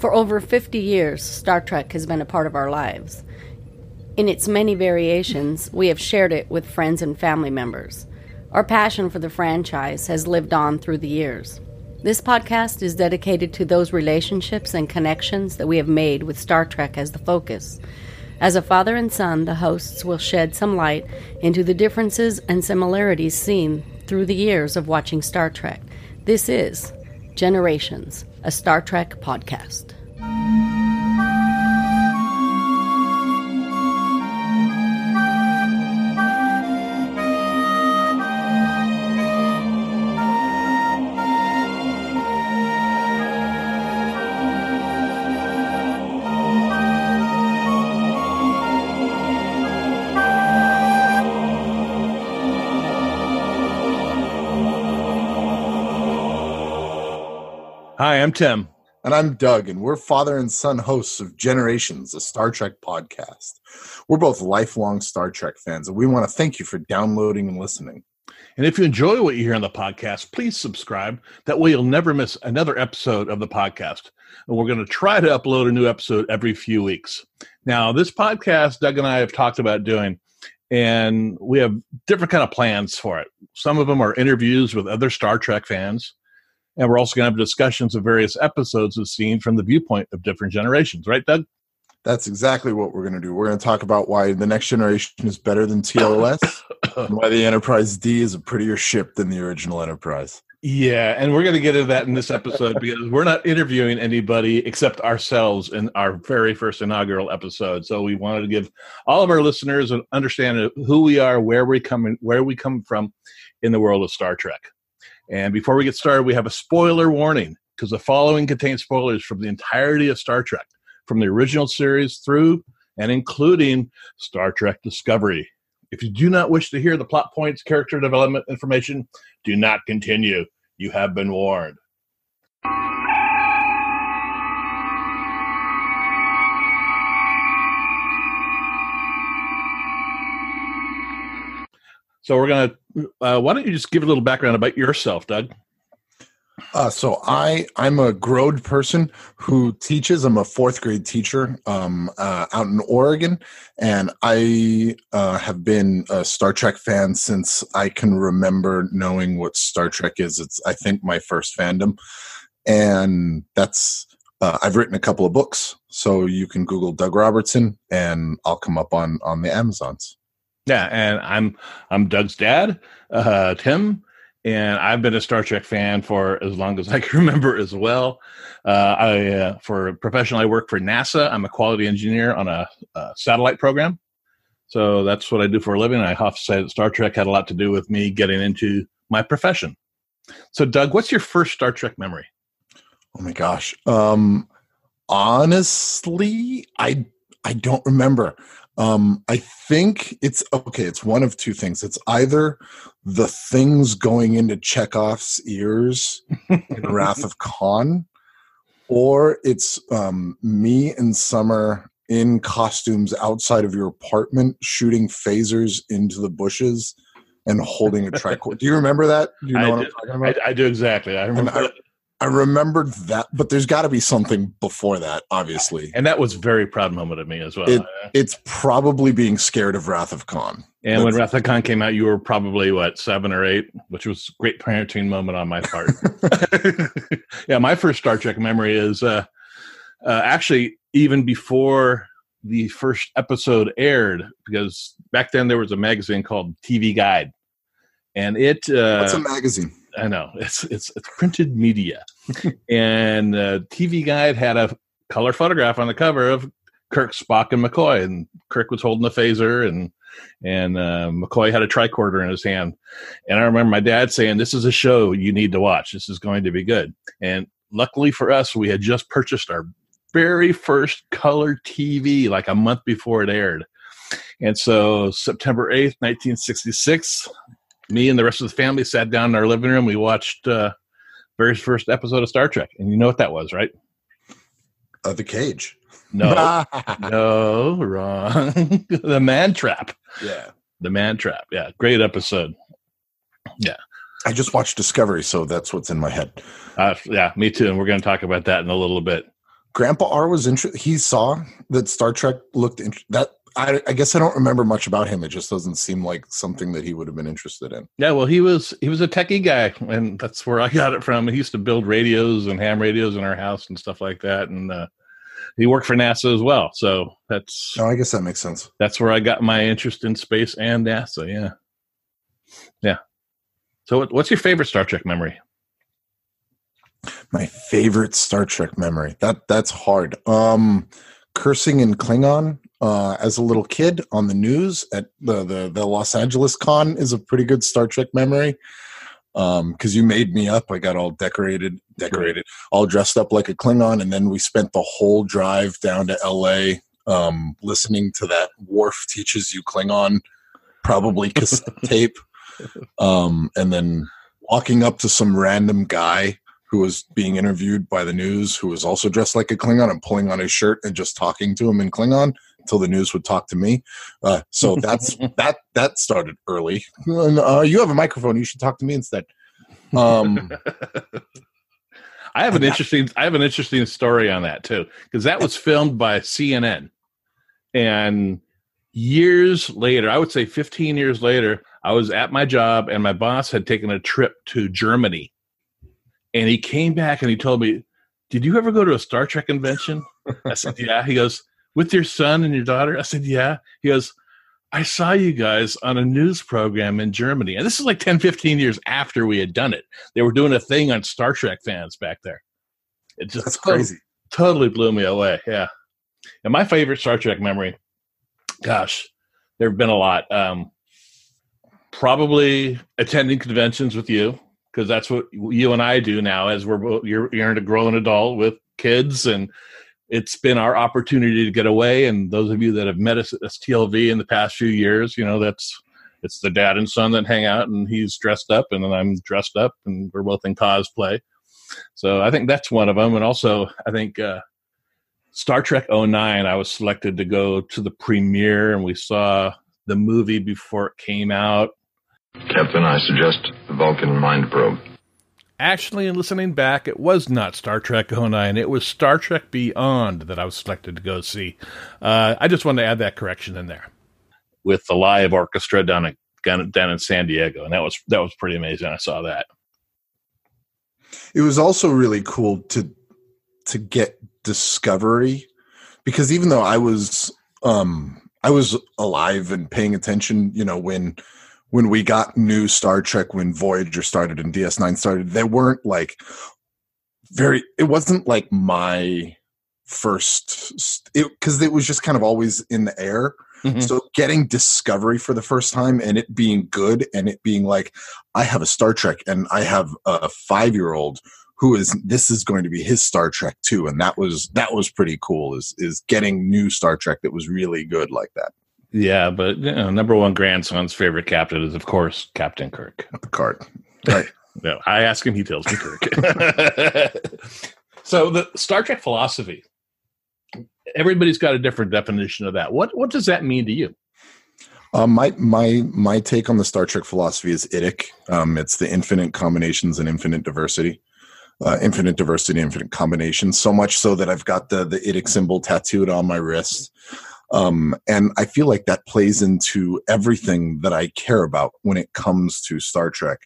For over 50 years, Star Trek has been a part of our lives. In its many variations, we have shared it with friends and family members. Our passion for the franchise has lived on through the years. This podcast is dedicated to those relationships and connections that we have made with Star Trek as the focus. As a father and son, the hosts will shed some light into the differences and similarities seen through the years of watching Star Trek. This is Generations, a Star Trek podcast. Hi, I'm Tim. And I'm Doug, and we're father and son hosts of Generations, a Star Trek podcast. We're both lifelong Star Trek fans, and we want to thank you for downloading and listening. And if you enjoy what you hear on the podcast, please subscribe. That way you'll never miss another episode of the podcast. And we're going to try to upload a new episode every few weeks. Now, this podcast, Doug and I have talked about doing, and we have different kind of plans for it. Some of them are interviews with other Star Trek fans and we're also going to have discussions of various episodes of seen from the viewpoint of different generations, right, Doug? That's exactly what we're going to do. We're going to talk about why the next generation is better than TOS, and why the Enterprise D is a prettier ship than the original Enterprise. Yeah, and we're going to get into that in this episode because we're not interviewing anybody except ourselves in our very first inaugural episode. So we wanted to give all of our listeners an understanding of who we are, where we come, where we come from in the world of Star Trek. And before we get started, we have a spoiler warning because the following contains spoilers from the entirety of Star Trek, from the original series through and including Star Trek Discovery. If you do not wish to hear the plot points, character development information, do not continue. You have been warned. So we're gonna. Uh, why don't you just give a little background about yourself, Doug? Uh, so I I'm a growed person who teaches. I'm a fourth grade teacher um, uh, out in Oregon, and I uh, have been a Star Trek fan since I can remember knowing what Star Trek is. It's I think my first fandom, and that's uh, I've written a couple of books. So you can Google Doug Robertson, and I'll come up on on the Amazons. Yeah, and I'm I'm Doug's dad, uh, Tim, and I've been a Star Trek fan for as long as I can remember as well. Uh, I uh, for professional, I work for NASA. I'm a quality engineer on a, a, satellite program, so that's what I do for a living. I have to say that Star Trek had a lot to do with me getting into my profession. So, Doug, what's your first Star Trek memory? Oh my gosh, um, honestly, I I don't remember. Um, I think it's okay. It's one of two things. It's either the things going into Chekov's ears in Wrath of Khan, or it's um, me and Summer in costumes outside of your apartment shooting phasers into the bushes and holding a tricorder. do you remember that? Do you know I what do, I'm talking about? I, I do exactly. I remember. I remembered that, but there's got to be something before that, obviously. And that was a very proud moment of me as well. It, it's probably being scared of Wrath of Khan. And That's, when Wrath of Khan came out, you were probably what seven or eight, which was a great parenting moment on my part. yeah, my first Star Trek memory is uh, uh, actually even before the first episode aired, because back then there was a magazine called TV Guide, and it uh, what's a magazine? I know it's it's, it's printed media, and uh, TV Guide had a color photograph on the cover of Kirk, Spock, and McCoy, and Kirk was holding a phaser, and and uh, McCoy had a tricorder in his hand. And I remember my dad saying, "This is a show you need to watch. This is going to be good." And luckily for us, we had just purchased our very first color TV like a month before it aired. And so September 8th, 1966, me and the rest of the family sat down in our living room. We watched uh, very first episode of Star Trek, and you know what that was, right? Uh, the Cage. No, no, wrong. the Man Trap. Yeah, the Man Trap. Yeah, great episode. Yeah, I just watched Discovery, so that's what's in my head. Uh, yeah, me too. And we're going to talk about that in a little bit. Grandpa R was interested. He saw that Star Trek looked int- that. I, I guess I don't remember much about him. It just doesn't seem like something that he would have been interested in. Yeah, well, he was he was a techie guy, and that's where I got it from. He used to build radios and ham radios in our house and stuff like that, and uh, he worked for NASA as well. So that's Oh, I guess that makes sense. that's where I got my interest in space and NASA. Yeah, yeah. So, what, what's your favorite Star Trek memory? My favorite Star Trek memory. That that's hard. Um, cursing in Klingon uh, as a little kid on the news at the, the the Los Angeles con is a pretty good Star Trek memory. Um, because you made me up. I got all decorated, decorated, all dressed up like a Klingon, and then we spent the whole drive down to L.A. Um, listening to that Worf teaches you Klingon, probably cassette tape, um, and then walking up to some random guy who was being interviewed by the news, who was also dressed like a Klingon, and pulling on his shirt and just talking to him in Klingon until the news would talk to me. Uh, so that's that that started early. And, uh, you have a microphone. You should talk to me instead. Um, I have an interesting I have an interesting story on that too because that was filmed by CNN, and years later, I would say 15 years later, I was at my job and my boss had taken a trip to Germany, and he came back and he told me, "Did you ever go to a Star Trek convention?" I said, "Yeah." He goes, "With your son and your daughter?" I said, "Yeah." He goes. I saw you guys on a news program in Germany. And this is like 10, 15 years after we had done it. They were doing a thing on Star Trek fans back there. It just that's totally, crazy. totally blew me away. Yeah. And my favorite Star Trek memory, gosh, there have been a lot. Um, probably attending conventions with you, because that's what you and I do now as we're you're, you're a grown adult with kids and it's been our opportunity to get away. And those of you that have met us at STLV in the past few years, you know, that's it's the dad and son that hang out and he's dressed up and then I'm dressed up and we're both in cosplay. So I think that's one of them. And also I think uh, Star Trek 09, I was selected to go to the premiere and we saw the movie before it came out. Captain, I suggest the Vulcan mind probe. Actually, in listening back, it was not Star Trek 09. It was Star Trek Beyond that I was selected to go see. Uh, I just wanted to add that correction in there with the live orchestra down at down in San Diego, and that was that was pretty amazing. I saw that. It was also really cool to to get discovery because even though I was um I was alive and paying attention, you know, when when we got new Star Trek, when Voyager started and DS9 started, they weren't like very, it wasn't like my first, because it, it, was just kind of always in the air. Mm-hmm. So getting Discovery for the first time and it being good and it being like, I have a Star Trek and I have a five year old who is this is going to be his Star Trek too, and that was that was pretty cool. Is is getting new Star Trek that was really good like that. Yeah, but you know, number one grandson's favorite captain is, of course, Captain Kirk. Picard. Right. no, I ask him, he tells me Kirk. so the Star Trek philosophy. Everybody's got a different definition of that. What what does that mean to you? Um, my my my take on the Star Trek philosophy is IDIC. Um, it's the infinite combinations and infinite diversity. Uh, infinite diversity, infinite combinations. So much so that I've got the the IDIC symbol tattooed on my wrist. Um, and I feel like that plays into everything that I care about when it comes to Star Trek.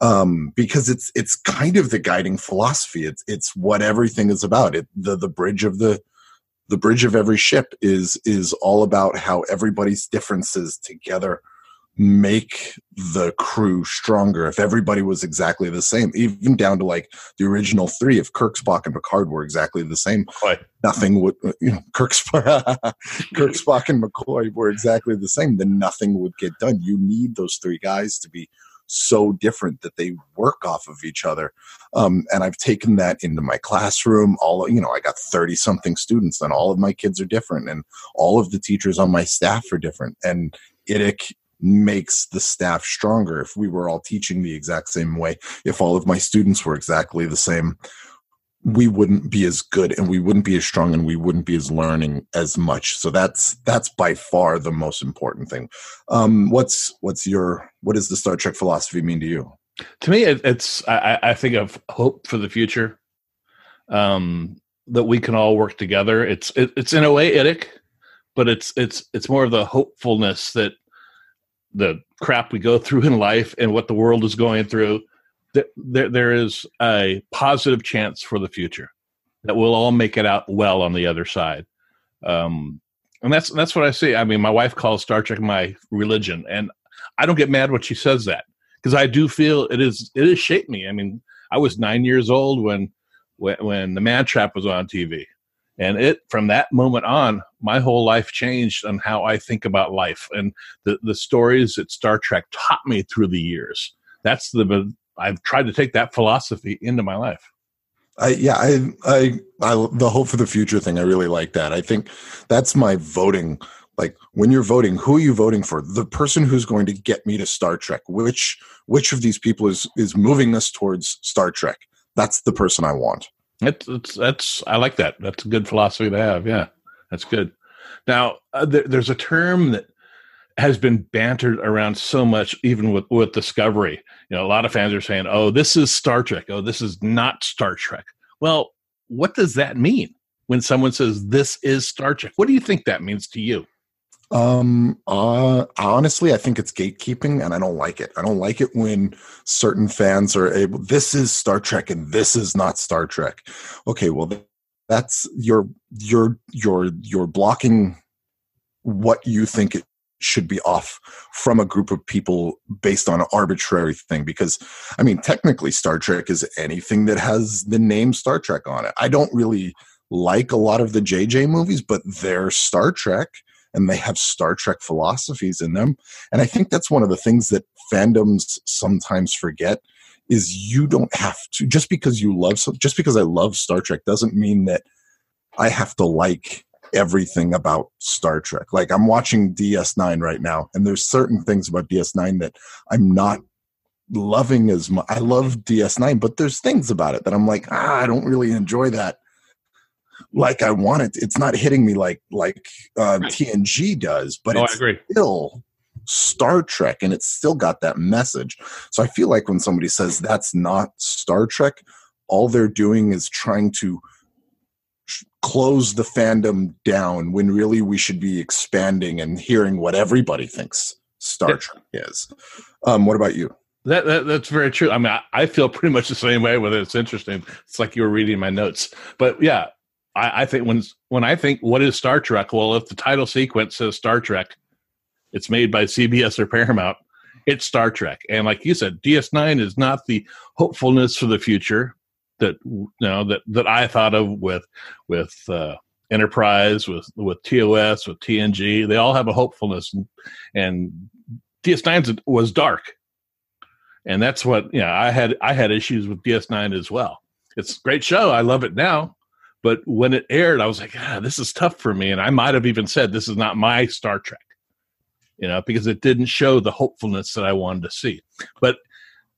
Um, because it's it's kind of the guiding philosophy. It's it's what everything is about. It the the bridge of the the bridge of every ship is is all about how everybody's differences together make the crew stronger if everybody was exactly the same even down to like the original three if kirk spock and picard were exactly the same right. nothing would you know kirk, Sp- kirk spock and mccoy were exactly the same then nothing would get done you need those three guys to be so different that they work off of each other um, and i've taken that into my classroom all you know i got 30 something students and all of my kids are different and all of the teachers on my staff are different and IDIC makes the staff stronger. If we were all teaching the exact same way if all of my students were exactly the same we wouldn't be as good and we wouldn't be as strong and we wouldn't be as learning as much. So that's that's by far the most important thing. Um what's what's your what does the star trek philosophy mean to you? To me it, it's I, I think of hope for the future um that we can all work together. It's it, it's in a way idic, but it's it's it's more of the hopefulness that the crap we go through in life and what the world is going through. That there there is a positive chance for the future that we'll all make it out well on the other side. Um, and that's that's what I see. I mean, my wife calls Star Trek my religion, and I don't get mad when she says that because I do feel it is it has shaped me. I mean, I was nine years old when when, when the Man Trap was on TV, and it from that moment on, my whole life changed on how I think about life and the the stories that Star Trek taught me through the years. That's the I've tried to take that philosophy into my life. I, yeah, I, I, I, the hope for the future thing. I really like that. I think that's my voting. Like when you're voting, who are you voting for? The person who's going to get me to Star Trek. Which, which of these people is is moving us towards Star Trek? That's the person I want. It's that's I like that. That's a good philosophy to have. Yeah, that's good. Now uh, there, there's a term that has been bantered around so much, even with with Discovery. You know, a lot of fans are saying, "Oh, this is Star Trek. Oh, this is not Star Trek." Well, what does that mean when someone says this is Star Trek? What do you think that means to you? Um, uh, honestly, I think it's gatekeeping, and I don't like it. I don't like it when certain fans are able. This is Star Trek, and this is not Star Trek. Okay, well, that's your your you're you're blocking what you think it should be off from a group of people based on an arbitrary thing because i mean technically star trek is anything that has the name star trek on it i don't really like a lot of the jj movies but they're star trek and they have star trek philosophies in them and i think that's one of the things that fandoms sometimes forget is you don't have to just because you love just because i love star trek doesn't mean that i have to like everything about Star Trek. Like I'm watching DS9 right now, and there's certain things about DS9 that I'm not loving as much. I love DS9, but there's things about it that I'm like, ah, I don't really enjoy that like I want it. It's not hitting me like like uh, right. TNG does, but it's still Star Trek, and it's still got that message. So I feel like when somebody says that's not Star Trek, all they're doing is trying to close the fandom down when really we should be expanding and hearing what everybody thinks Star Trek is. Um, what about you? That, that, that's very true. I mean, I, I, feel pretty much the same way. Whether it's interesting, it's like you were reading my notes. But yeah, I, I think when when I think what is Star Trek, well, if the title sequence says Star Trek, it's made by CBS or Paramount. It's Star Trek, and like you said, DS9 is not the hopefulness for the future that you know that that I thought of with with uh, Enterprise, with with TOS, with TNG. They all have a hopefulness, and, and DS9 was dark, and that's what you know. I had I had issues with DS9 as well. It's a great show. I love it now. But when it aired, I was like, ah, this is tough for me. And I might have even said, this is not my Star Trek, you know, because it didn't show the hopefulness that I wanted to see. But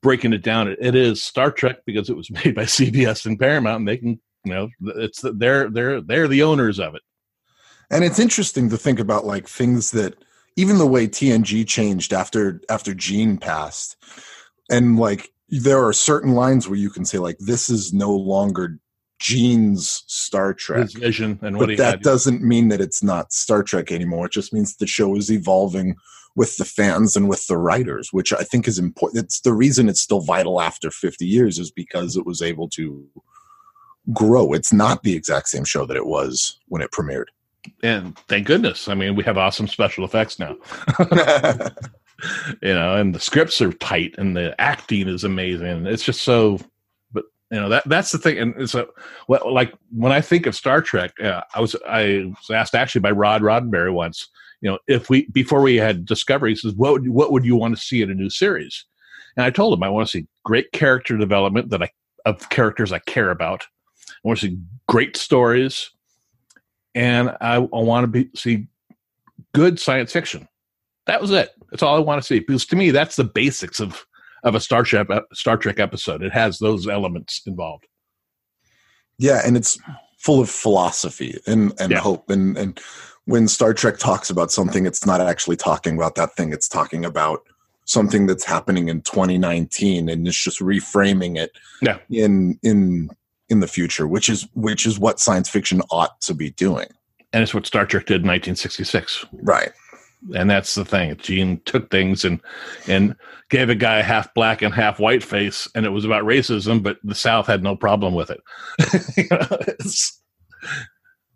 breaking it down, it, it is Star Trek because it was made by CBS and Paramount, and they can, you know, it's they're they're they're the owners of it. And it's interesting to think about like things that even the way TNG changed after after Gene passed, and like there are certain lines where you can say like this is no longer Gene's Star Trek. His vision and what but that had. doesn't mean that it's not Star Trek anymore. It just means the show is evolving with the fans and with the writers, which I think is important. It's the reason it's still vital after 50 years is because it was able to grow. It's not the exact same show that it was when it premiered. And thank goodness. I mean, we have awesome special effects now. you know, and the scripts are tight and the acting is amazing. It's just so you know that that's the thing and so well, like when i think of star trek uh, i was i was asked actually by rod roddenberry once you know, if we before we had Discovery, he says, "What would, what would you want to see in a new series?" And I told him I want to see great character development that I of characters I care about. I want to see great stories, and I, I want to be, see good science fiction. That was it. That's all I want to see because to me, that's the basics of of a Star Trek uh, Star Trek episode. It has those elements involved. Yeah, and it's full of philosophy and and yeah. hope and and when Star Trek talks about something, it's not actually talking about that thing. It's talking about something that's happening in 2019, and it's just reframing it yeah. in in in the future, which is which is what science fiction ought to be doing. And it's what Star Trek did in 1966. Right. And that's the thing. Gene took things and and gave a guy a half black and half white face, and it was about racism, but the South had no problem with it.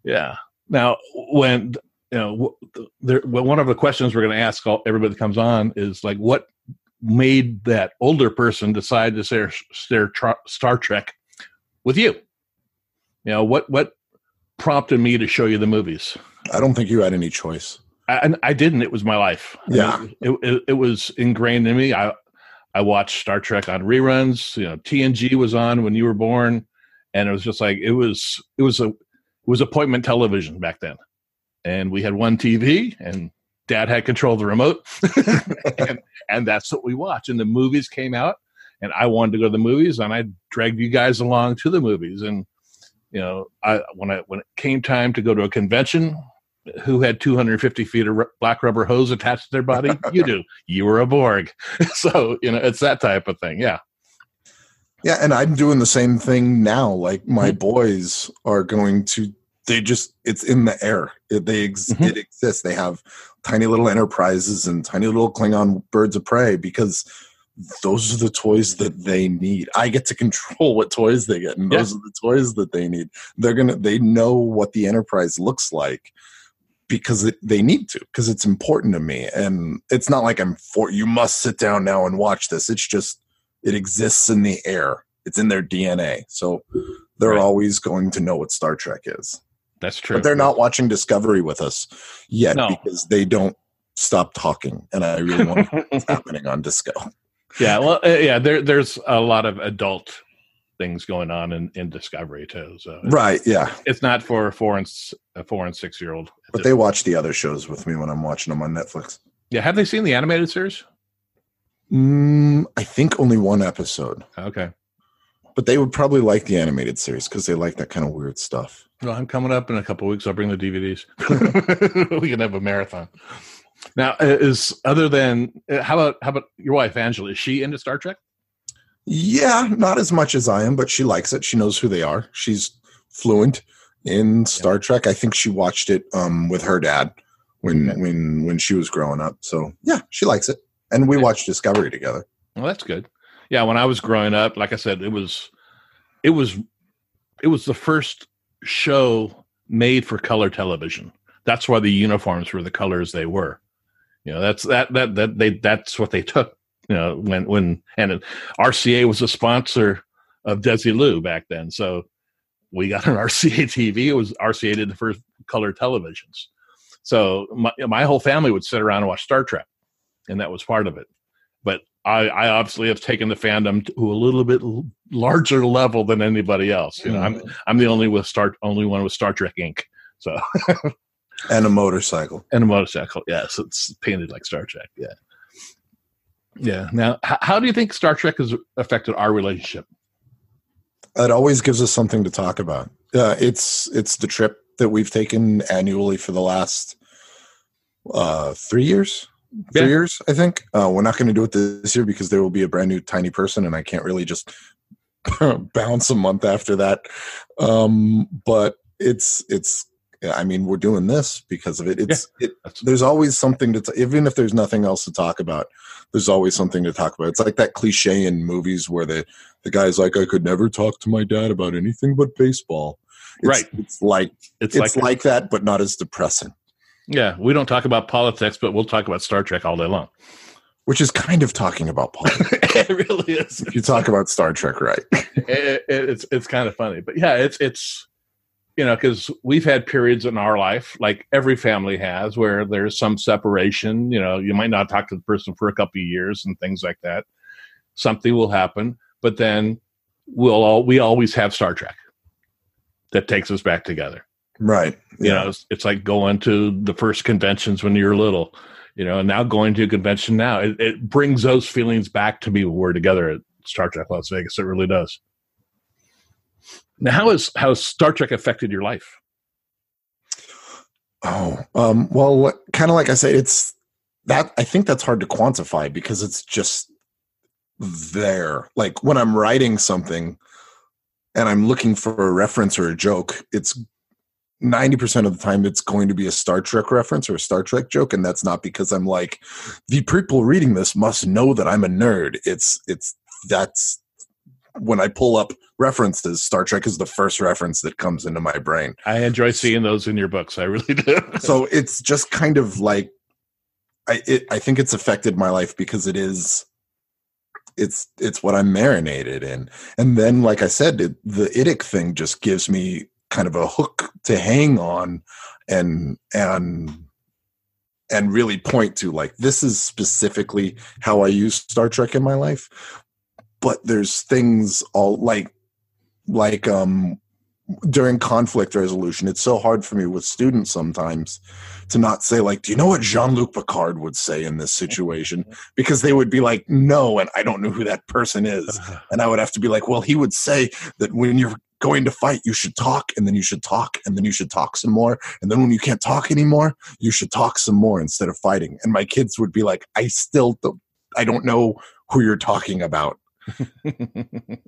Yeah. Now, when you know, there, well, one of the questions we're going to ask all, everybody that comes on is like, what made that older person decide to stare, stare tra- Star Trek with you? You know, what what prompted me to show you the movies? I don't think you had any choice. I, and I didn't. It was my life. Yeah. it, it, it was ingrained in me. I I watched Star Trek on reruns. You know, TNG was on when you were born, and it was just like it was. It was a it was appointment television back then, and we had one TV, and Dad had control of the remote, and, and that's what we watched. And the movies came out, and I wanted to go to the movies, and I dragged you guys along to the movies. And you know, I when I when it came time to go to a convention, who had 250 feet of black rubber hose attached to their body? You do. You were a Borg. so, you know, it's that type of thing. Yeah. Yeah, and I'm doing the same thing now. Like my Mhm. boys are going to they just it's in the air. It, they ex- Mhm. it exists. They have tiny little enterprises and tiny little Klingon birds of prey because those are the toys that they need. I get to control what toys they get, and Yeah. those are the toys that they need. They're gonna they know what the enterprise looks like because it, they need to because it's important to me and it's not like i'm for you must sit down now and watch this it's just it exists in the air it's in their dna so they're Right. always going to know what star trek is That's true. but they're not watching discovery with us yet No. because they don't stop talking and i really want to know what's happening on disco yeah. Well, uh, yeah, there, there's a lot of adult things going on in, in Discovery too. So right yeah it's not for four and, a four and six year old. but they watch the other shows with me when i'm watching them on netflix yeah. Have they seen the animated series? mm, i think only one episode Okay. but they would probably like the animated series because they like that kind of weird stuff Well, I'm coming up in a couple weeks. I'll bring the DVDs. we can have a marathon. Now, uh, is other than uh, how about how about your wife Angela? Is she into Star Trek? Yeah, not as much as I am, but she likes it. She knows who they are. She's fluent in Star Trek. I think she watched it um, with her dad when Okay. when when she was growing up. So yeah, she likes it, and we Okay. watched Discovery together. Well, that's good. Yeah, when I was growing up, like I said, it was it was it was the first show made for color television. That's why the uniforms were the colors they were. You know, that's that that that they that's what they took. You know, when when and RCA was a sponsor of Desilu back then, so we got an RCA TV. It was RCA did the first color televisions. So my my whole family would sit around and watch Star Trek, and that was part of it. But I, I obviously have taken the fandom to a little bit larger level than anybody else. You know, I'm mm-hmm. I'm the only with Star only one with Star Trek ink. So and a motorcycle. and a motorcycle. Yes, it's painted like Star Trek. Yeah, yeah. Now, h- how do you think Star Trek has affected our relationship? It always gives us something to talk about. Uh, it's it's the trip that we've taken annually for the last uh, three years. Three years, I think. Uh, we're not going to do it this year because there will be a brand new tiny person, and I can't really just bounce a month after that. Um, but it's it's. I mean, we're doing this because of it. It's it, there's always something to t- even if there's nothing else to talk about there's always something to talk about it's like that cliche in movies where the the guy's like i could never talk to my dad about anything but baseball it's, Right. it's like it's, it's, like, like, that but not as depressing yeah, we don't talk about politics, but we'll talk about Star Trek all day long. which is kind of talking about politics it really is. if you talk about star trek right it, it, it's it's kind of funny, but yeah, it's it's you know because we've had periods in our life, like every family has, where there's some separation. You know, you might not talk to the person for a couple of years and things like that. Something will happen, but then we'll all we always have Star Trek that takes us back together. right You know, it's, it's like going to the first conventions when you're little. You know, and now going to a convention now, it, it brings those feelings back to me when we're together at Star Trek Las Vegas. It really does. Now, how has how Star Trek affected your life? oh um well kind of like i say it's that i think that's hard to quantify because it's just there like when i'm writing something and I'm looking for a reference or a joke, it's 90% of the time it's going to be a Star Trek reference or a Star Trek joke and that's not because I'm like the people reading this must know that I'm a nerd. It's it's that's when I pull up references, Star Trek is the first reference that comes into my brain. I enjoy seeing those in your books. I really do. so it's just kind of like I it, I think it's affected my life because it is it's it's what I'm marinated in. And then like I said, it, the idic thing just gives me kind of a hook to hang on and and and really point to like this is specifically how I use Star Trek in my life. But there's things all like like um during conflict resolution it's so hard for me with students sometimes to not say like do you know what jean-luc picard would say in this situation because they would be like no and i don't know who that person is and i would have to be like well he would say that when you're going to fight, you should talk, and then you should talk, and then you should talk some more. And then when you can't talk anymore, you should talk some more instead of fighting. And my kids would be like, I still don't, I don't know who you're talking about.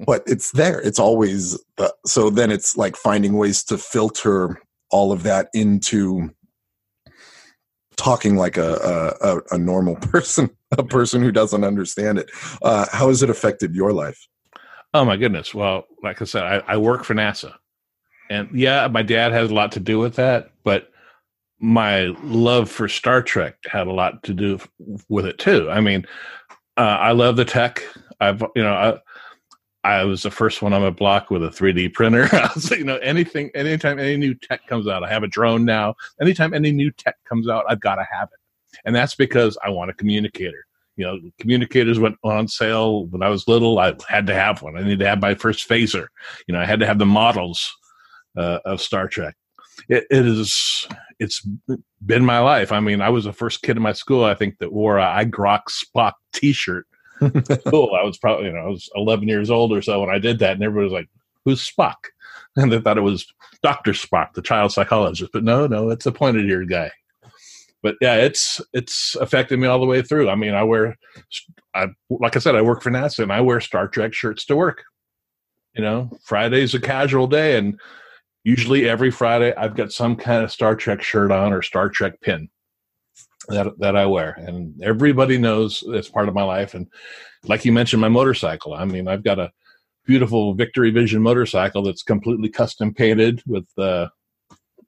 but it's there. It's always uh, so. Then it's like finding ways to filter all of that into talking like a a, a normal person, a person who doesn't understand it. Uh, how has it affected your life? Oh my goodness. Well, like I said, I, I work for NASA. And yeah, my dad has a lot to do with that, but my love for Star Trek had a lot to do with it too. I mean, uh, I love the tech. I've, you know, I, I was the first one on my block with a 3D printer. Was, you know, anything, anytime any new tech comes out, I have a drone now. Anytime any new tech comes out, I've got to have it. And that's because I want a communicator you know, communicators went on sale when I was little. I had to have one. I needed to have my first phaser. You know, I had to have the models uh, of Star Trek. It, it is. It's been my life. I mean, I was the first kid in my school. I think that wore a I Grok Spock T-shirt. cool. I was probably you know I was 11 years old or so when I did that, and everybody was like, "Who's Spock?" And they thought it was Doctor Spock, the child psychologist. But no, no, it's a pointed eared guy but yeah, it's it's affected me all the way through. I mean, I wear, I like I said, I work for NASA and I wear Star Trek shirts to work. You know, Friday's a casual day, and usually every Friday I've got some kind of Star Trek shirt on or Star Trek pin that that I wear, and everybody knows it's part of my life. And like you mentioned, my motorcycle. I mean, I've got a beautiful Victory Vision motorcycle that's completely custom painted with uh,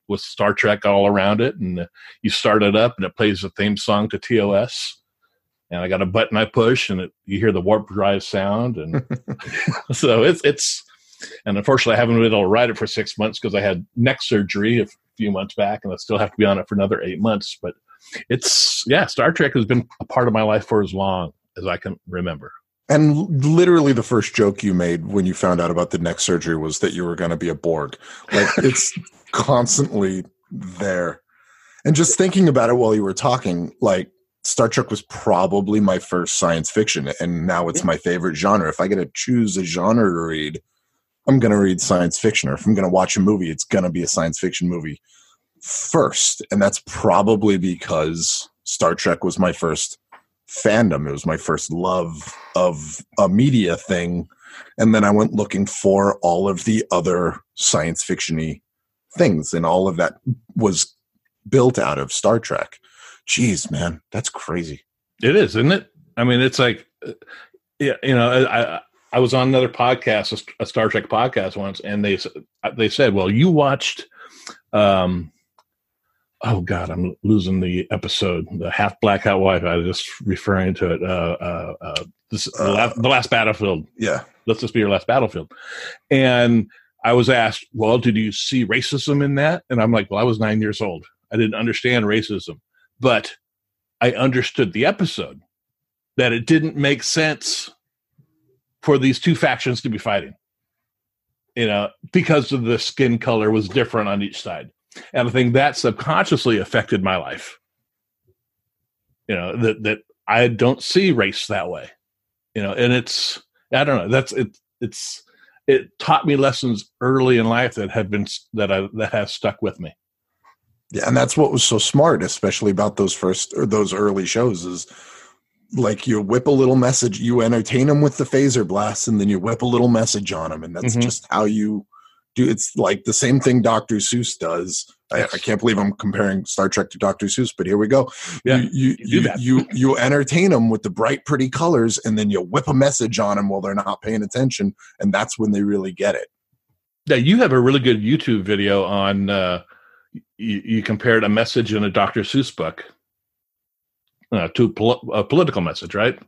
with Star Trek all around it, and uh, you start it up, and it plays the theme song to TOS. And I got a button I push, and it, you hear the warp drive sound, and so it's it's. And unfortunately, I haven't been able to ride it for six months because I had neck surgery a few months back, and I still have to be on it for another eight months. But it's yeah, Star Trek has been a part of my life for as long as I can remember. And literally, the first joke you made when you found out about the neck surgery was that you were going to be a Borg. Like it's constantly there. And just thinking about it while you were talking, like Star Trek was probably my first science fiction, and now it's my favorite genre. If I get to choose a genre to read, I'm going to read science fiction. Or if I'm going to watch a movie, it's going to be a science fiction movie first. And that's probably because Star Trek was my first fandom. It was my first love of a media thing. And then I went looking for all of the other science fictiony things, and all of that was built out of Star Trek. Jeez, man, that's crazy. It is, isn't it? I mean, it's like, uh, yeah, you know, I I was on another podcast, a Star Trek podcast once, and they they said, "Well, you watched." um oh god i'm losing the episode the half black half white i was just referring to it uh uh, uh this uh, the, last, the last battlefield. yeah. Let's just be your last battlefield. And i was asked well did you see racism in that? And i'm like well i was nine years old. I didn't understand racism but i understood the episode that it didn't make sense for these two factions to be fighting you know because of the skin color was different on each side and I think that subconsciously affected my life. You know that that I don't see race that way. You know, and it's I don't know. That's it. It's it taught me lessons early in life that have been that I that has stuck with me. Yeah, and that's what was so smart, especially about those first or those early shows, is like you whip a little message, you entertain them with the phaser blast, and then you whip a little message on them, and that's Mhm. just how you do. It's like the same thing Dr. Seuss does. I, I can't believe I'm comparing Star Trek to Dr. Seuss, but here we go. Yeah, you you you you, you, entertain them with the bright, pretty colors, and then you whip a message on them while they're not paying attention, and that's when they really get it. Now you have a really good YouTube video on. Uh, you, you compared a message in a Dr. Seuss book uh, to pol- a political message, right?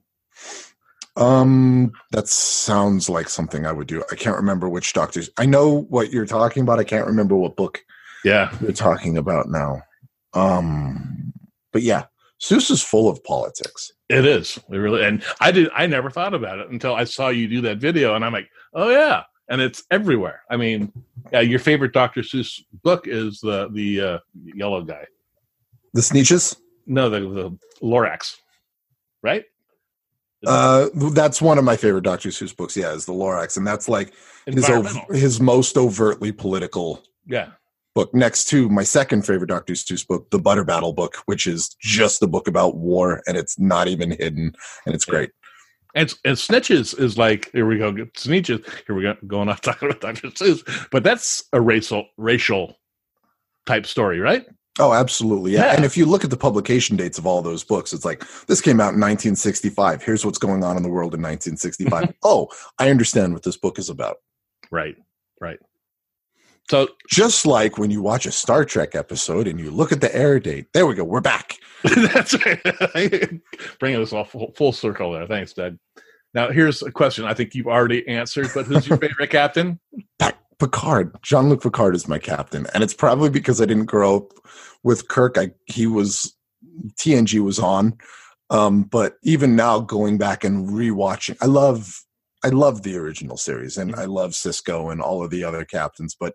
Um, that sounds like something I would do. I can't remember which doctors. I know what you're talking about. I can't remember what book Yeah, you're talking about now. Um, but yeah, Seuss is full of politics. it is. It really, and I did. I never thought about it until I saw you do that video, and I'm like, oh yeah, and it's everywhere. I mean, yeah, your favorite Dr. Seuss book is the the uh, yellow guy. The Sneetches. No, the the Lorax, right? Uh, that's one of my favorite Dr. Seuss books. Yeah, is the Lorax, and that's like his ov- his most overtly political yeah, book. Next to my second favorite Dr. Seuss book, the Butter Battle book, which is just a book about war, and it's not even hidden, and it's Yeah. great. and and Sneetches is like here we go Sneetches here we go going off talking about Dr. Seuss, but that's a racial racial type story, right? Oh, absolutely. Yeah. Yeah. And if you look at the publication dates of all those books, it's like this came out in 1965. Here's what's going on in the world in 1965. oh, I understand what this book is about. Right, right. So Just like when you watch a Star Trek episode and you look at the air date. There we go. We're back. that's right. Bringing us all full, full circle there. Thanks, Dad. Now here's a question I think you've already answered, but who's your favorite captain? Picard. Jean Luc Picard is my captain. And it's probably because I didn't grow up with Kirk. I he was TNG was on. Um, but even now going back and rewatching, I love I love the original series and I love Sisko and all of the other captains, but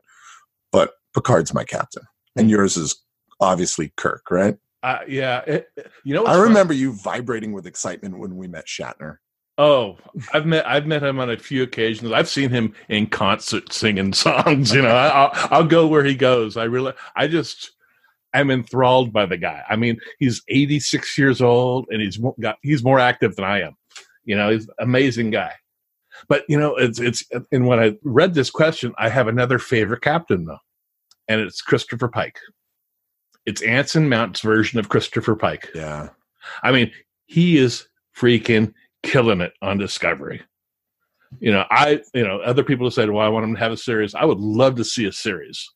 but Picard's my captain. And yours is obviously Kirk, right? Uh, yeah, it, you know. I funny? remember you vibrating with excitement when we met Shatner. Oh, I've met I've met him on a few occasions. I've seen him in concert singing songs. You know, I, I'll I'll go where he goes. I really, I just, I'm enthralled by the guy. I mean, he's 86 years old and he's got he's more active than I am. You know, he's an amazing guy. But you know, it's it's and when I read this question, I have another favorite captain though, and it's Christopher Pike. It's Anson Mount's version of Christopher Pike. Yeah. I mean, he is freaking killing it on Discovery. You know, I, you know, other people have said, well, I want him to have a series. I would love to see a series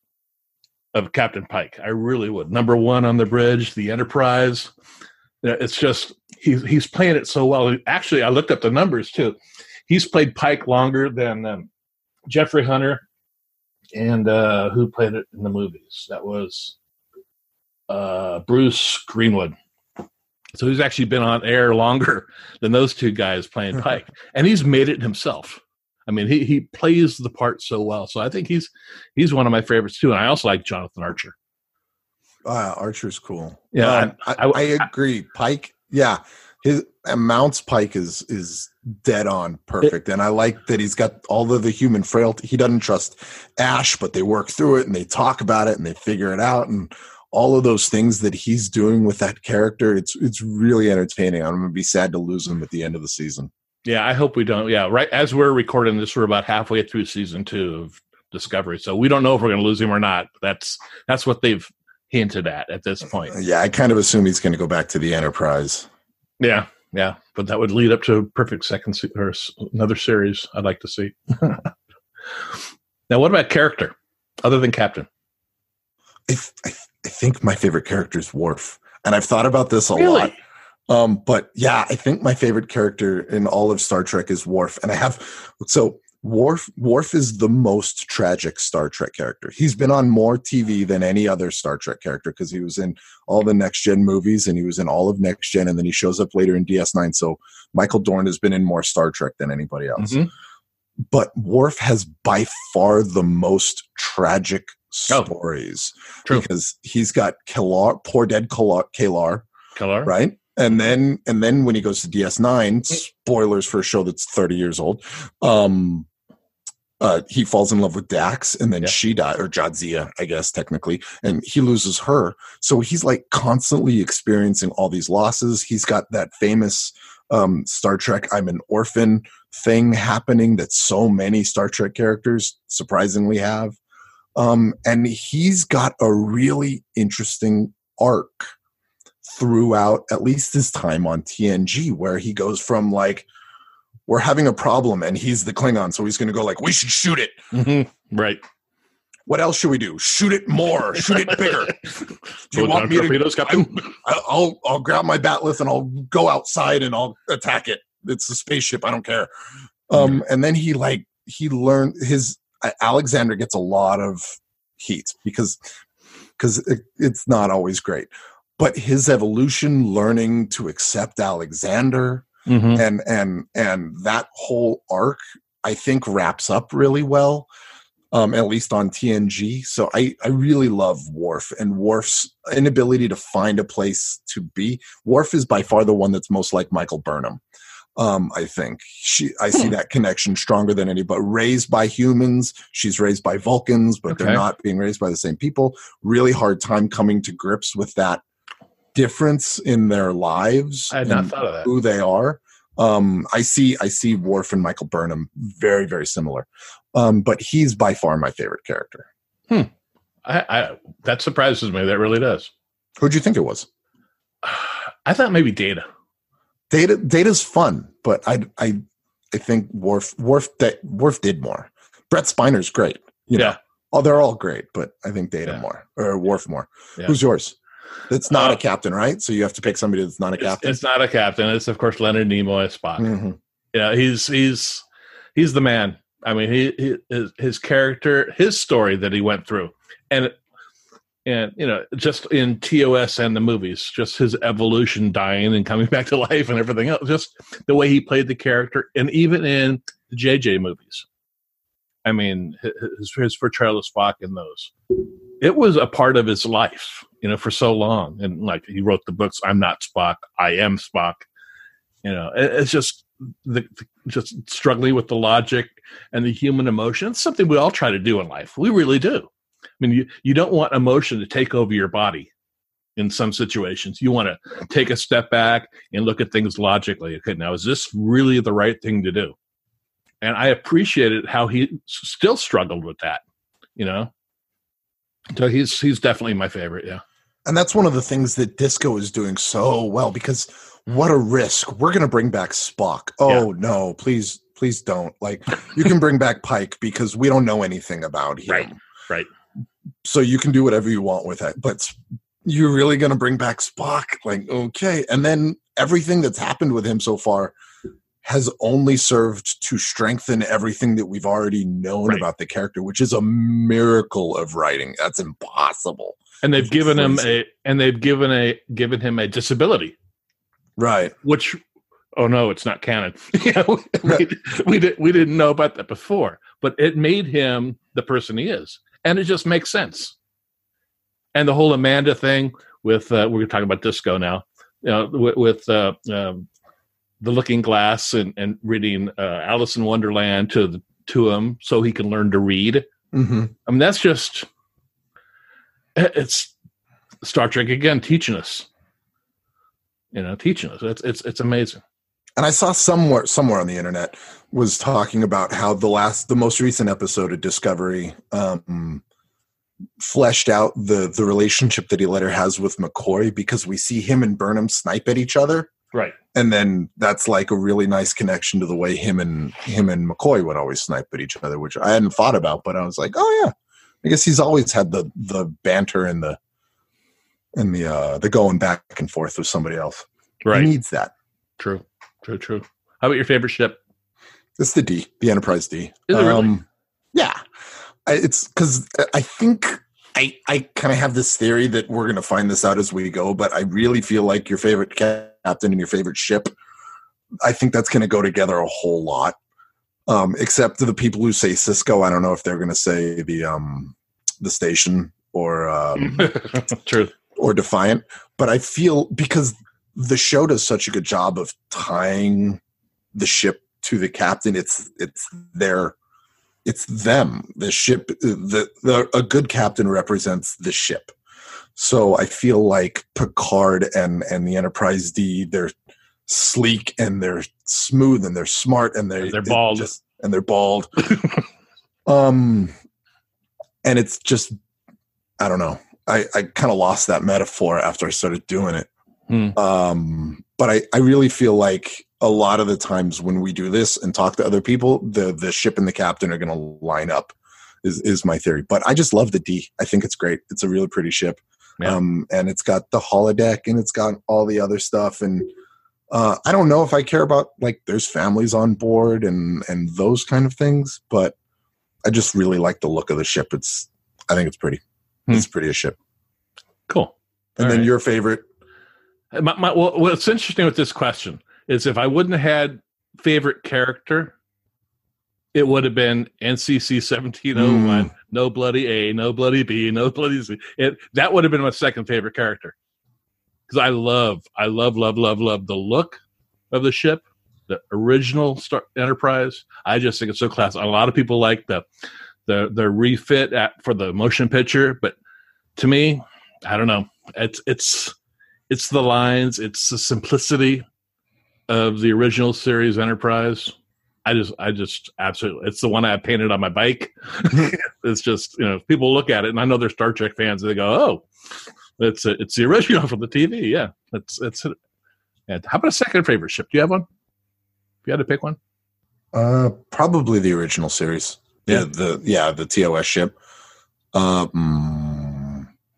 of Captain Pike. I really would. Number one on the bridge, the Enterprise. You know, It's just, he's, he's playing it so well. Actually, I looked up the numbers too. He's played Pike longer than um, Jeffrey Hunter and uh, who played it in the movies? That was uh, Bruce Greenwood. So he's actually been on air longer than those two guys playing Pike, and he's made it himself. I mean, he he plays the part so well. So I think he's he's one of my favorites too. And I also like Jonathan Archer. Uh, Archer's cool. Yeah, Um, I, I- I, agree. Pike, yeah, his uh, Mount's Pike is is dead on perfect, and I like that he's got all of the human frailty. He doesn't trust Ash, but they work through it and they talk about it and they figure it out, and all of those things that he's doing with that character. It's it's really entertaining. I'm gonna be sad to lose him at the end of the season. Yeah, I hope we don't. Yeah, right as we're recording this, we're about halfway through season two of Discovery, so we don't know if we're going to lose him or not. That's that's what they've hinted at at this point. Yeah, I kind of assume he's going to go back to the Enterprise. Yeah, yeah, but that would lead up to a perfect second se- or s- another series. I'd like to see. now, what about character other than Captain? I, th- I, I think my favorite character is Worf, and I've thought about this a Really? lot. Um, but yeah, I think my favorite character in all of Star Trek is Worf, and I have so Worf. Worf is the most tragic Star Trek character. He's been on more TV than any other Star Trek character because he was in all the Next Gen movies and he was in all of Next Gen, and then he shows up later in DS9. So Michael Dorn has been in more Star Trek than anybody else Mhm. but Worf has by far the most tragic Oh, stories true. because he's got K'Ehleyr, poor dead K'Ehleyr, K'Ehleyr, Color, right? And then and then when he goes to DS9, spoilers for a show that's 30 years old, um uh, he falls in love with Dax, and then Yeah. she dies, or Jadzia, I guess technically, and he loses her. So he's like constantly experiencing all these losses. He's got that famous um, Star Trek I'm an orphan thing happening that so many Star Trek characters surprisingly have. Um, and he's got a really interesting arc throughout at least his time on TNG, where he goes from like, we're having a problem and he's the Klingon, so he's going to go like, we should shoot it. Mm-hmm. Right. What else should we do? Shoot it more. Shoot it bigger. Do you want me to? torpedoes, Captain? I- I'll I'll grab my bat'leth and I'll go outside and I'll attack it. It's a spaceship. I don't care. Um, and then he like he learned his Alexander gets a lot of heat because because it, it's not always great. But his evolution, learning to accept Alexander, Mhm. and and and that whole arc i think wraps up really well um at least on tng so i i really love Worf and Worf's inability to find a place to be Worf is by far the one that's most like michael burnham um i think she i see Hmm. that connection stronger than any but raised by humans she's raised by vulcans but Okay. they're not being raised by the same people really hard time coming to grips with that difference in their lives I had not thought of that. who they are. Um, I see, I see Worf and Michael Burnham very, very similar. Um, but he's by far my favorite character. I, I, that surprises me. That really does. Who'd you think it was? I thought maybe Data. Data, Data's fun, but I, I, I think Worf, Worf, that Worf did more. Brent Spiner's great. You know, Yeah. oh, they're all great, but I think Data Yeah. more or Worf more. Yeah. Who's yours? It's not Uh, a captain, right? So you have to pick somebody that's not a captain. it's not a captain. It's of course Leonard Nimoy Spock. Mhm. Yeah, he's he's he's the man. I mean, he, he his, his character, his story that he went through, and and you know, just in TOS and the movies, just his evolution, dying and coming back to life, and everything else. Just the way he played the character, and even in the JJ movies. I mean, his, his portrayal of Spock in those, it was a part of his life, you know, for so long. And like he wrote the books, "I'm not Spock, I am Spock." You know, it- it's just the, the just struggling with the logic and the human emotion. It's something we all try to do in life. We really do. I mean, you, you don't want emotion to take over your body in some situations. You want to take a step back and look at things logically. Okay, now is this really the right thing to do? And I appreciated how he s- still struggled with that, you know? So he's he's definitely my favorite, yeah. And that's one of the things that Disco is doing so well because what a risk. We're going to bring back Spock. Oh, no, please, please don't. Like, you can bring back Pike because we don't know anything about him. Right, right. So you can do whatever you want with it. But you're really going to bring back Spock? Like, okay. And then everything that's happened with him so far has only served to strengthen everything that we've already known Right. about the character, which is a miracle of writing. That's impossible. And they've It's given him a and they've given a given him a disability. Right. which oh no it's not canon you know, we, we, did, we didn't know about that before but it made him the person he is and it just makes sense. And the whole amanda thing with uh, we're talking about disco now you know with, with uh, um, the looking glass and, and reading uh, alice in wonderland to the, to him so he can learn to read. Mm-hmm. i mean that's just it's star trek again teaching us. You know teaching us. It's it's, it's amazing and I saw somewhere somewhere on the internet was talking about how the last the most recent episode of Discovery um fleshed out the the relationship that he later has with McCoy because we see him and Burnham snipe at each other. Right. And then that's like a really nice connection to the way him and him and McCoy would always snipe at each other which I hadn't thought about but I was like oh yeah. I guess he's always had the the banter and the and the uh the going back and forth with somebody else. Right. he needs that. True, true, true. How about your favorite ship? It's the D, the Enterprise D. Is it really? Um, yeah, I, it's because I think I I kind of have this theory that we're going to find this out as we go, but I really feel like your favorite captain and your favorite ship, I think that's going to go together a whole lot. Um, except the people who say Sisko, I don't know if they're going to say the um the station or um, true. or Defiant, but I feel because the show does such a good job of tying the ship to the captain. It's it's their it's them. The ship the, the a good captain represents the ship. So I feel like Picard and and the Enterprise D they're sleek and they're smooth and they're smart and they're And they're bald. just- and they're bald. um, and it's just I don't know. I I kind of lost that metaphor after I started doing it. Hmm. Um, but I I really feel like a lot of the times when we do this and talk to other people, the the ship and the captain are going to line up. Is is my theory, but I just love the D. I think it's great. It's a really pretty ship, Yeah. um, and it's got the holodeck and it's got all the other stuff. And uh, I don't know if I care about like there's families on board and and those kind of things, but I just really like the look of the ship. It's I think it's pretty. Hmm. It's pretty a ship. Cool. And All then right. your favorite? My, my, well, what's interesting with this question is if I wouldn't have had favorite character, it would have been NCC 1701, hmm. no bloody A, no bloody B, no bloody Z. It, that would have been my second favorite character. Because I love, I love, love, love, love the look of the ship, the original Star Enterprise. I just think it's so classic. A lot of people like the the the refit at, for the motion picture, but to me, I don't know. It's it's it's the lines, it's the simplicity of the original series Enterprise. I just, I just absolutely, it's the one I painted on my bike. it's just, you know, people look at it, and I know they're Star Trek fans. They go, "Oh, it's it's the original from the TV." Yeah, it's it's. Yeah. How about a second favorite ship? Do you have one? If you had to pick one, Uh, probably the original series. Yeah. The, the yeah the TOS ship. Um,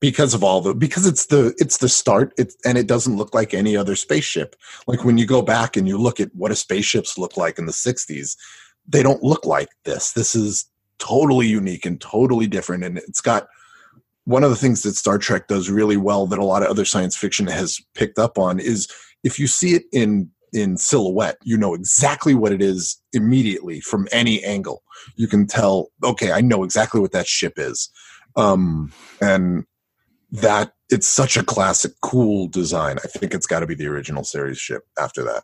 because of all the because it's the it's the start it and it doesn't look like any other spaceship. Like when you go back and you look at what a spaceships look like in the '60s, they don't look like this. This is totally unique and totally different, and it's got one of the things that Star Trek does really well that a lot of other science fiction has picked up on is if you see it in in silhouette, you know exactly what it is immediately from any angle. You can tell, okay, I know exactly what that ship is. Um, and that it's such a classic, cool design. I think it's got to be the original series ship after that.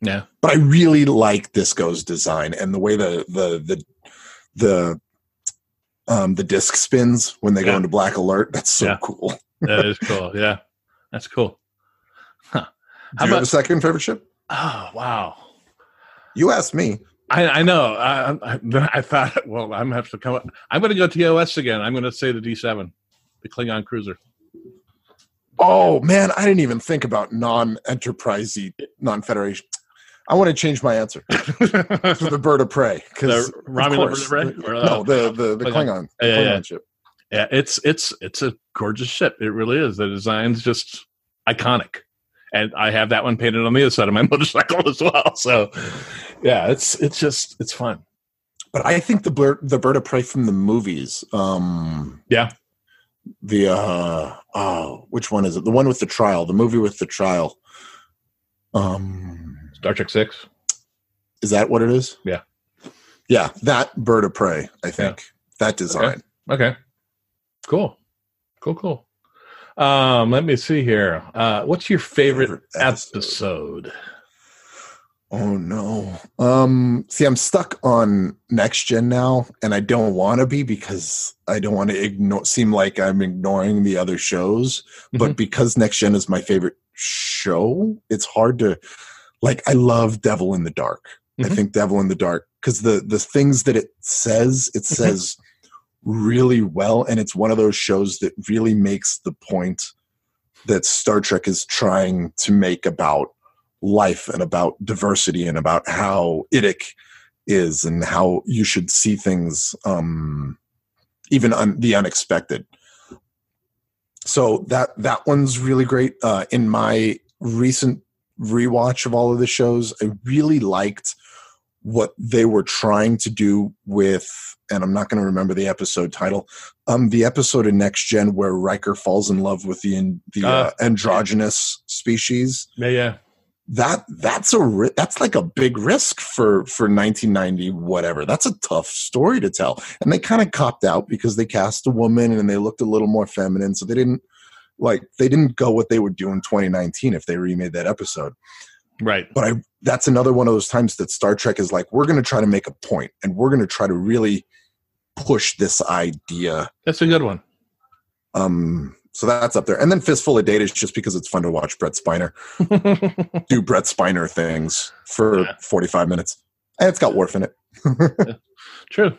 yeah, But I really like Disco's design and the way the the the the um the disc spins when they go into black alert. That's so Yeah. cool. that is cool. Yeah, that's cool. Huh. Do How you have about? a second favorite ship? Oh wow. You asked me. I, I know. I, I, I thought, well, I'm gonna have to come. Up. I'm going to go TOS again. I'm going to say the D7, the Klingon cruiser. Oh man, I didn't even think about non-enterprisey, non-federation. I want to change my answer to the bird of prey because The Romulan bird of prey? Or, uh, no, the the the Klingon. Klingon, the Yeah, Klingon yeah. ship. yeah, it's it's it's a gorgeous ship. It really is. The design's just iconic, and I have that one painted on the other side of my motorcycle as well. So, yeah, it's it's just it's fun. But I think the bird the bird of prey from the movies. Um, Yeah. The uh oh, which one is it? The one with the trial, the movie with the trial. Um, Star Trek Six. is that what it is? Yeah. Yeah, that bird of prey. I think that design. Okay, cool, cool, cool. Um, let me see here. Uh, what's your favorite, Favorite episode? episode. Oh no. Um see I'm stuck on next gen now and I don't want to be because I don't want to ignore seem like I'm ignoring the other shows, but because next gen is my favorite show, it's hard to like I love Devil in the Dark. I Mhm. think Devil in the Dark cuz the the things that it says, it says really well and it's one of those shows that really makes the point that Star Trek is trying to make about life and about diversity and about how IDIC is and how you should see things um even un- the unexpected. So that that one's really great. Uh in my recent rewatch of all of the shows i really liked what they were trying to do with and i'm not going to remember the episode title um the episode in next gen where Riker falls in love with the in, the uh, Uh, androgynous species. Yeah, yeah, that that's a that's like a big risk for for 1990 whatever that's a tough story to tell and they kind of copped out because they cast a woman and they looked a little more feminine so they didn't like they didn't go what they would do in 2019 if they remade that episode right. but i that's another one of those times that star trek is like we're going to try to make a point and we're going to try to really push this idea That's a good one. um so that's up there. And then Fistful of Data is just because it's fun to watch Brent Spiner do Brent Spiner things for Yeah. 45 minutes. And it's got Worf in it. True.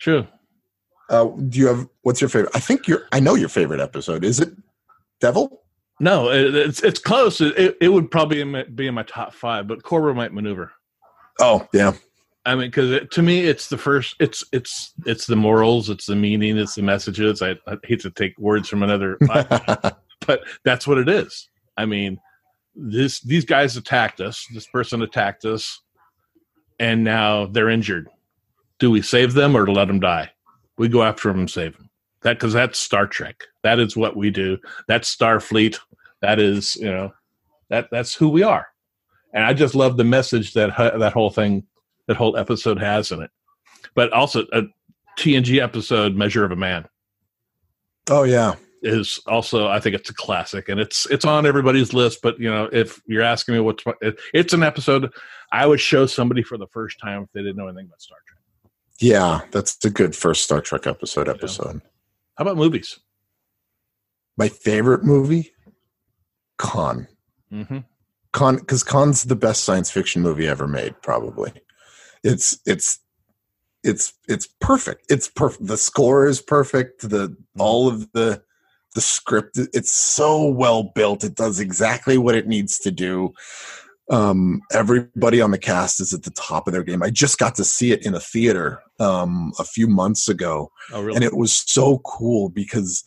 True. Uh, do you have what's your favorite? I think your I know your favorite episode. Is it Devil? No, it, it's it's close. It, it, it would probably be in my top five, but Corbomite Maneuver. Oh, yeah. I mean, because to me, it's the first. It's it's it's the morals, it's the meaning, it's the messages. I, I hate to take words from another, but that's what it is. I mean, this these guys attacked us. This person attacked us, and now they're injured. Do we save them or let them die? We go after them and save them. That because that's Star Trek. That is what we do. That's Starfleet. That is you know that that's who we are. And I just love the message that that whole thing, that whole episode has in it. But also a TNG episode, Measure of a Man oh, yeah. is also I think it's a classic and it's it's on everybody's list. But you know, if you're asking me what's it's an episode I would show somebody for the first time if they didn't know anything about Star Trek. Yeah, that's a good first Star Trek episode episode. How about movies? My favorite movie? Khan. Mm-hmm. Khan because Khan's the best science fiction movie ever made, probably. It's it's it's it's perfect. It's perfect. The score is perfect. The all of the the script it's so well built. It does exactly what it needs to do. Um, everybody on the cast is at the top of their game. I just got to see it in a theater um, a few months ago, Oh, really? and it was so cool because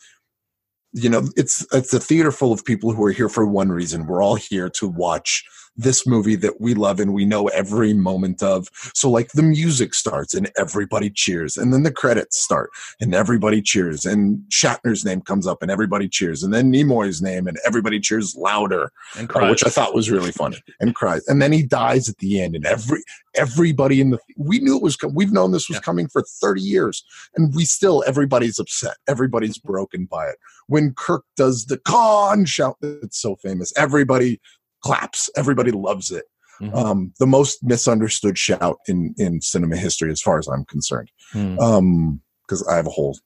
you know it's it's a theater full of people who are here for one reason we're all here to watch this movie that we love and we know every moment of so like the music starts and everybody cheers and then the credits start and everybody cheers and shatner's name comes up and everybody cheers and then nimoy's name and everybody cheers louder and uh, which I thought was really funny, and cries. And then he dies at the end, and every everybody in the we knew it was. We've known this was Yeah. coming for thirty years, and we still everybody's upset. Everybody's broken by it. When Kirk does the Khan shout, it's so famous. Everybody claps. Everybody loves it. Mhm. Um, the most misunderstood shout in in cinema history, as far as I'm concerned, Hmm. um, because I have a whole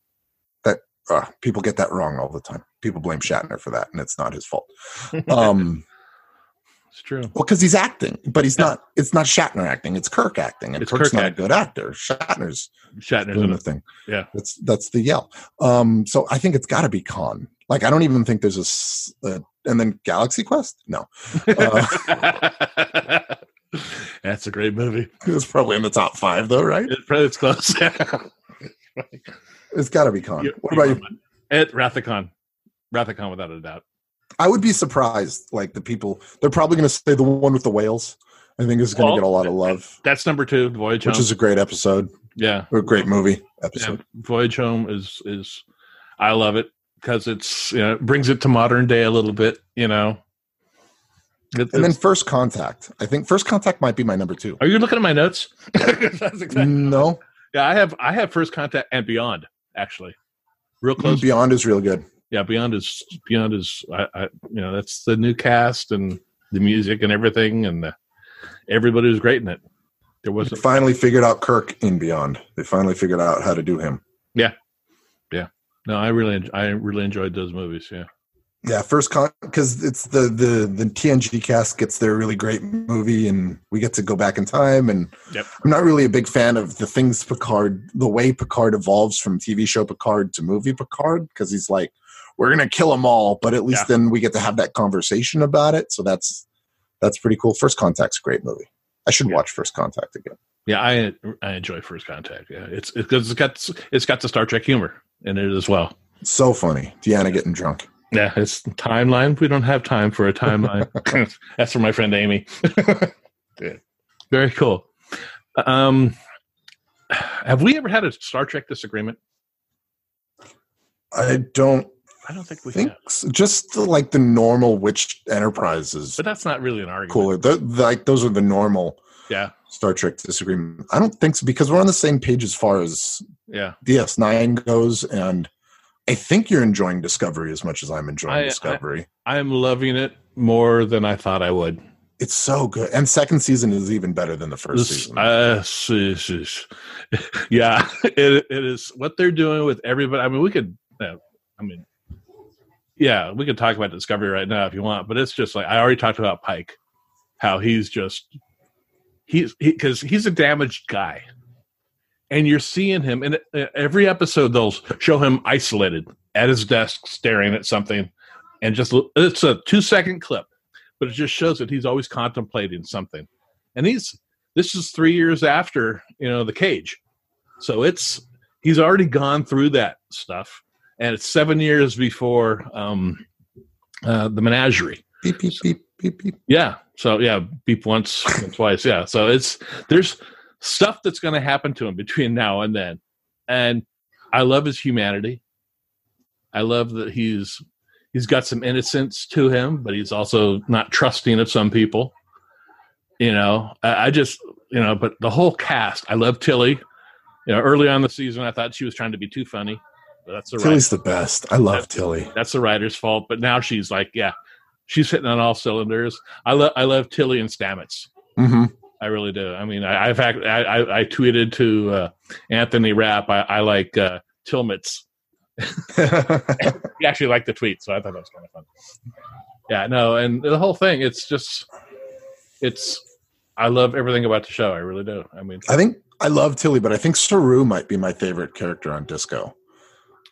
that uh, people get that wrong all the time. People blame Shatner for that, and it's not his fault. Um, it's true. well, because he's acting, but he's Yeah. not. It's not Shatner acting. It's Kirk acting, and It's Kirk's Kirk not acting. a good actor. Shatner's Shatner's doing in the thing. Yeah. that's that's the yell. Um, so I think it's got to be Khan. Like I don't even think there's a, a and then Galaxy Quest. No, Uh, That's a great movie. it's probably in the top five though, right? It, it's close. It's got to be Khan. What about you? Ed Wrath of Khan. Rathacon, without a doubt. I would be surprised. Like the people, they're probably going to say the one with the whales. I think is going to Well, get a lot of love, That's number two. Voyage which Home. is a great episode, yeah. or a great movie yeah. episode. Voyage Home is is. I love it because it's you know it brings it to modern day a little bit. You know. It- And then First Contact. I think First Contact might be my number two. are you looking at my notes? Exactly- No, Yeah, I have I have First Contact and Beyond actually, real close. Mm, Beyond is real good. yeah, Beyond is Beyond is I, I you know that's the new cast and the music and everything and the, everybody was great in it. There wasn't finally figured out Kirk in Beyond. They finally figured out how to do him. No. I really I really enjoyed those movies. Yeah, Yeah, first con because it's the the the TNG cast gets their really great movie, and we get to go back in time. And Yep. I'm not really a big fan of the things Picard, the way Picard evolves from TV show Picard to movie Picard, because he's like, we're gonna kill them all, but at least Yeah. then we get to have that conversation about it. So that's that's pretty cool. First Contact's a great movie. I should Yeah. watch First Contact again. yeah. I I enjoy First Contact. Yeah, it's because it's got it's got the Star Trek humor in it as well. So funny. Deanna getting drunk. Yeah, it's timeline. We don't have time for a timeline. That's for my friend Amy. Yeah. Very cool. Um, have we ever had a Star Trek disagreement? I don't I don't think we think have. so. just the, like the normal which enterprises But that's not really an argument. cooler. The, the- like those are the normal Yeah, Star Trek disagreement. I don't think so because we're on the same page as far as yeah. DS9 goes, and I think you're enjoying Discovery as much as I'm enjoying I- I- Discovery. I'm loving it more than I thought I would. it's so good, and second season is even better than the first season. uh, sheesh, sheesh. yeah, it, it is what they're doing with everybody. I mean, we could. Uh, I mean, yeah, we could talk about Discovery right now if you want, but it's just like I already talked about Pike, how he's just he's because he, he's a damaged guy, and you're seeing him in every episode. They'll show him isolated at his desk, staring at something, and just it's a two second clip, but it just shows that he's always contemplating something, and he's this is three years after you know the cage, so it's he's already gone through that stuff and it's seven years before um, uh, the menagerie. Beep beep beep beep beep. Yeah. So yeah, beep once and twice. Yeah. So it's there's stuff that's going to happen to him between now and then, and I love his humanity. I love that he's he's got some innocence to him, but he's also not trusting of some people. You know, I, I just you know, but the whole cast. I love Tilly. You know, early on the season, I thought she was trying to be too funny. That's the Tilly's the best. I love that's, Tilly. That's the writer's fault. But now she's like, yeah, she's hitting on all cylinders. I love I love Tilly and Stamets. Mm-hmm. I really do. I mean, I, I've I, I, I tweeted to uh, Anthony Rapp. I, I like uh, Tilmets. he actually liked the tweet, so I thought that was kind of fun. Yeah, no, and the whole thing, it's just, it's. I love everything about the show. I really do. I mean, I think I love Tilly, but I think Saru might be my favorite character on Disco.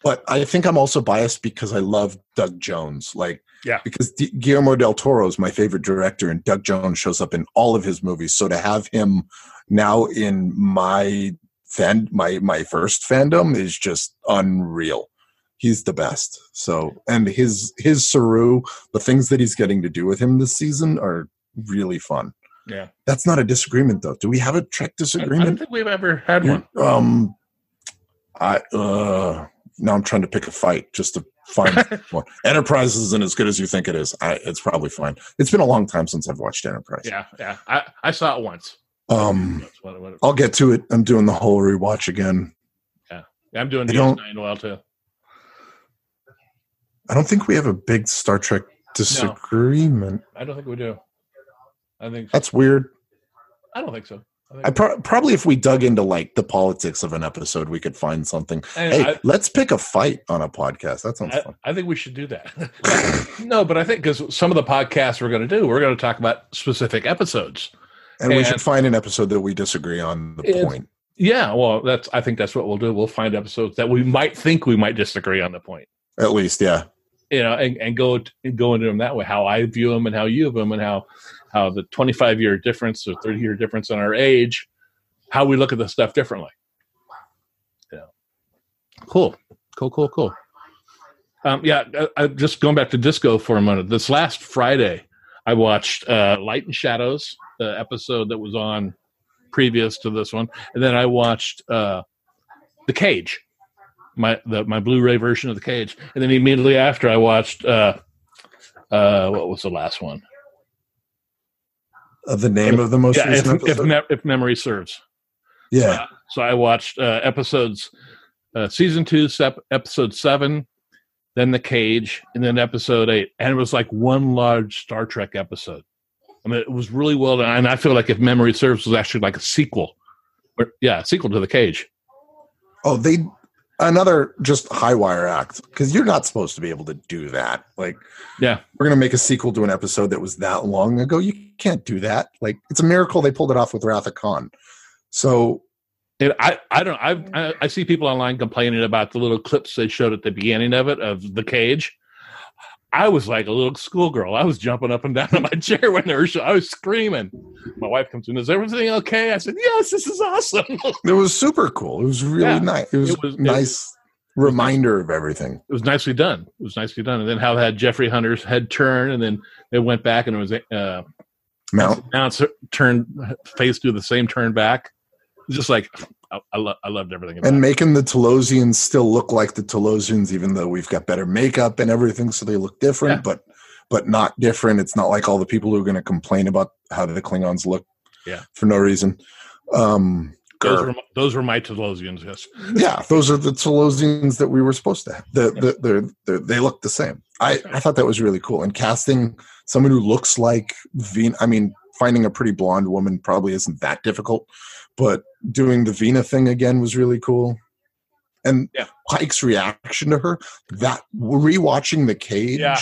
But I think I'm also biased because I love Doug Jones. Like, yeah, because D- Guillermo del Toro is my favorite director, and Doug Jones shows up in all of his movies. So to have him now in my fan, my my first fandom is just unreal. He's the best. So, and his his Saru, the things that he's getting to do with him this season are really fun. Yeah, that's not a disagreement, though. Do we have a Trek disagreement? I don't think we've ever had one. Um, I uh now I'm trying to pick a fight just to find one. Enterprise isn't as good as you think it is. I, it's probably fine. It's been a long time since I've watched Enterprise. Yeah, yeah. I, I saw it once. Um, I'll get to it. I'm doing the whole rewatch again. Yeah, yeah I'm doing DS9 well too. I don't think we have a big Star Trek disagreement. No, I don't think we do. I think so. that's weird. I don't think so. I pro- probably if we dug into like the politics of an episode, we could find something. And hey, I, let's pick a fight on a podcast. That sounds I, fun. I think we should do that. no, but I think because some of the podcasts we're going to do, we're going to talk about specific episodes, and, and, we should find an episode that we disagree on the point. Yeah, well, that's. I think that's what we'll do. We'll find episodes that we might think we might disagree on the point. At least, yeah. You know, and, and go and go into them that way. How I view them and how you view them, and how how the twenty five year difference or thirty year difference in our age how we look at the stuff differently. Yeah. Cool. Cool, cool, cool. Um, yeah, I, I, just going back to disco for a moment. This last Friday, I watched uh, Light and Shadows, the episode that was on previous to this one, and then I watched uh, The Cage, my the, my Blu-ray version of The Cage, and then immediately after I watched uh, uh, what was the last one? Uh, the name of the most yeah, recent if, if, me- if memory serves. Yeah. So, so I watched uh, episodes, uh, season two, sep- episode seven, then The Cage, and then episode eight. And it was like one large Star Trek episode. I mean, it was really well done. And I feel like if memory serves, was actually like a sequel. Or, yeah, sequel to The Cage. Oh, they another just high wire act because you're not supposed to be able to do that. Like, yeah, we're gonna make a sequel to an episode that was that long ago. You can't do that. Like, it's a miracle they pulled it off with Wrath of Khan. So and I, I don't I, I see people online complaining about the little clips they showed at the beginning of it of the cage. I was like a little schoolgirl. I was jumping up and down in my chair when they were show I was screaming. My wife comes in, is everything okay? I said, Yes, this is awesome. It was super cool. It was really yeah, nice. It was, it was nice it was, reminder of everything. It was nicely done. It was nicely done. And then how had Jeffrey Hunter's head turn, and then it went back and it was uh Mount Mount turned face do the same turn back just like I, I, lo- I loved everything. and it. making the Talosians still look like the Talosians, even though we've got better makeup and everything, so they look different, yeah. but but not different. It's not like all the people who are going to complain about how the Klingons look, yeah, for no reason. Um, those were, those were my Talosians, yes. yeah, those are the Talosians that we were supposed to have. The, the, the, the, they look the same. I, I thought that was really cool. And casting someone who looks like Veen, I mean, finding a pretty blonde woman probably isn't that difficult, but doing the Vina thing again was really cool. And Yeah. Pike's reaction to her, that rewatching the cage Yeah.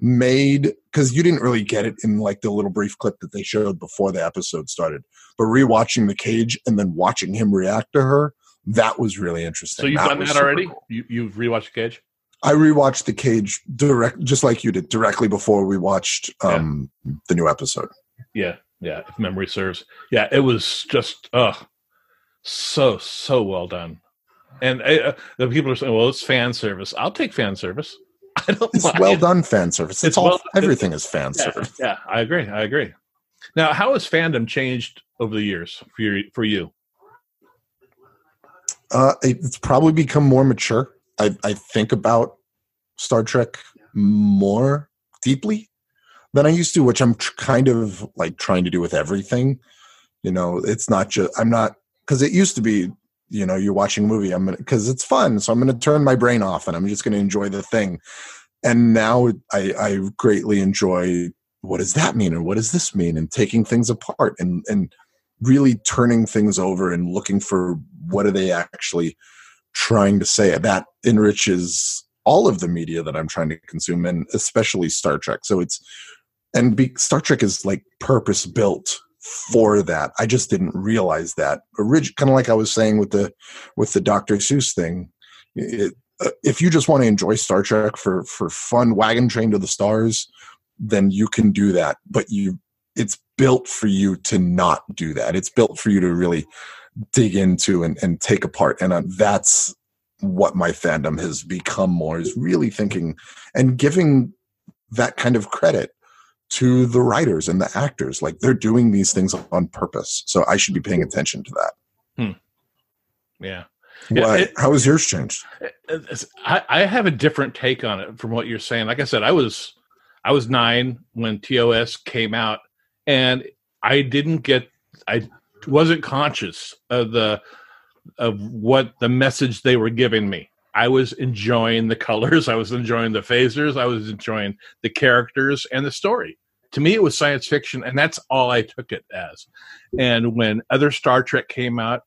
made because you didn't really get it in like the little brief clip that they showed before the episode started. But rewatching the cage and then watching him react to her, that was really interesting. So you've done that already? cool. You you've rewatched the Cage? I rewatched the cage direct, just like you did, directly before we watched um, the new episode. Yeah, yeah. If memory serves, yeah, it was just uh so so well done. And uh, the people are saying, "Well, it's fan service." I'll take fan service. I don't. It's mind. well done fan service. It's, It's all well- everything is fan Yeah, service. yeah, I agree. I agree. Now, how has fandom changed over the years for you? For you? Uh, it's probably become more mature. I, I think about Star Trek more deeply than I used to, which I'm tr- kind of like trying to do with everything. You know, it's not just I'm not because it used to be. You know, you're watching a movie. I'm gonna because it's fun, so I'm gonna turn my brain off and I'm just gonna enjoy the thing. And now I, I greatly enjoy what does that mean and what does this mean and taking things apart and and really turning things over and looking for what are they actually trying to say that enriches all of the media that i'm trying to consume and especially star trek so it's and be, star trek is like purpose built for that i just didn't realize that orig- kind of like i was saying with the with the dr seuss thing it, uh, if you just want to enjoy star trek for for fun wagon train to the stars then you can do that but you it's built for you to not do that. It's built for you to really dig into and, and take apart. And uh, that's what my fandom has become more is really thinking and giving that kind of credit to the writers and the actors. Like they're doing these things on purpose. So I should be paying attention to that. Hmm. Yeah. Yeah, Why? it- how has yours changed? Uh, uh, I, I have a different take on it from what you're saying. Like I said, I was I was nine when TOS came out, and I didn't get I wasn't conscious of the of what the message they were giving me. I was enjoying the colors, I was enjoying the phasers, I was enjoying the characters and the story. To me, it was science fiction, and that's all I took it as. And when other Star Trek came out,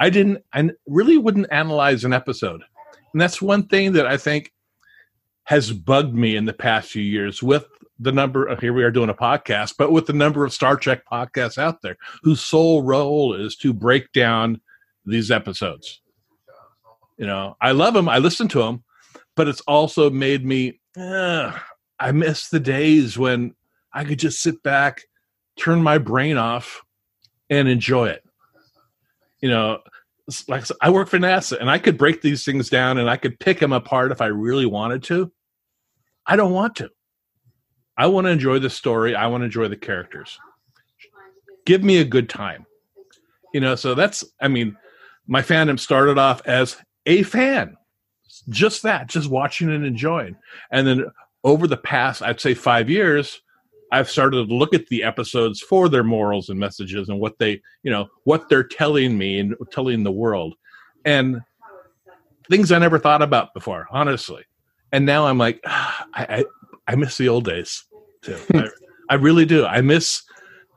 I didn't, I really wouldn't analyze an episode. And that's one thing that I think has bugged me in the past few years with the number of, here we are doing a podcast, but with the number of Star Trek podcasts out there whose sole role is to break down these episodes. You know, I love them, I listen to them, but it's also made me, I miss the days when I could just sit back, turn my brain off, and enjoy it. You know, like I said, I work for NASA and I could break these things down and I could pick them apart if I really wanted to. I don't want to. I want to enjoy the story. I want to enjoy the characters. Give me a good time. You know, so that's, I mean, my fandom started off as a fan, just that, just watching and enjoying. And then over the past, I'd say five years, I've started to look at the episodes for their morals and messages and what they, you know, what they're telling me and telling the world. And things I never thought about before, honestly. And now I'm like, ah, I, I, I miss the old days too. I, I really do. I miss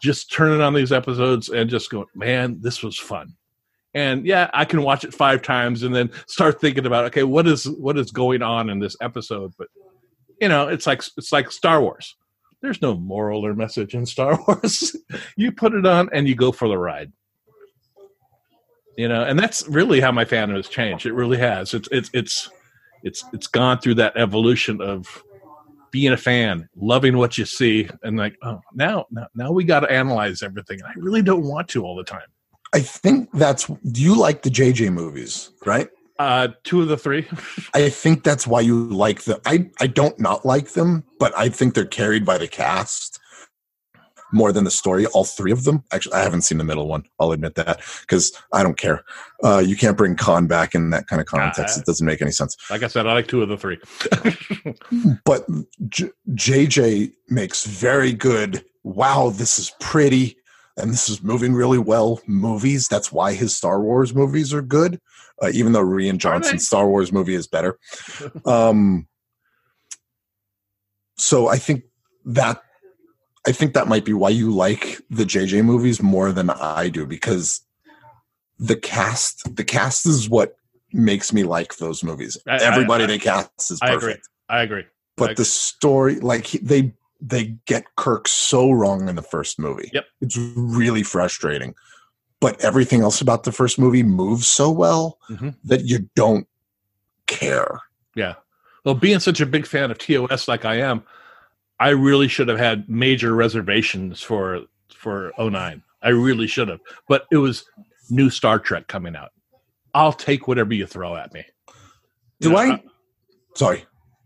just turning on these episodes and just going, man, this was fun. And yeah, I can watch it five times and then start thinking about, okay, what is what is going on in this episode? But you know, it's like it's like Star Wars. There's no moral or message in Star Wars. you put it on and you go for the ride. You know, and that's really how my fandom has changed. It really has. It's it's it's it's it's gone through that evolution of being a fan, loving what you see, and like, oh, now now, now we got to analyze everything. I really don't want to all the time. I think that's. Do you like the JJ movies? Right. Uh, two of the three. I think that's why you like them. I I don't not like them, but I think they're carried by the cast more than the story. All three of them. Actually, I haven't seen the middle one. I'll admit that because I don't care. Uh, you can't bring Khan back in that kind of context. Uh, it doesn't make any sense. like I said, I like two of the three. But J- JJ makes very good. Wow, this is pretty, and this is moving really well. Movies. That's why his Star Wars movies are good. Uh, even though Rian Johnson's Star Wars movie is better. Um, so I think that I think that might be why you like the JJ movies more than I do because the cast the cast is what makes me like those movies. I- I- Everybody I- they cast is I perfect. agree. I agree. but I the story like they they get kirk so wrong in the first movie Yep. it's really frustrating but everything else about the first movie moves so well Mhm. that you don't care Yeah. Well, being such a big fan of TOS like I am, I really should have had major reservations for for 09. I really should have. But it was new Star Trek coming out. I'll take whatever you throw at me. do You know, i sorry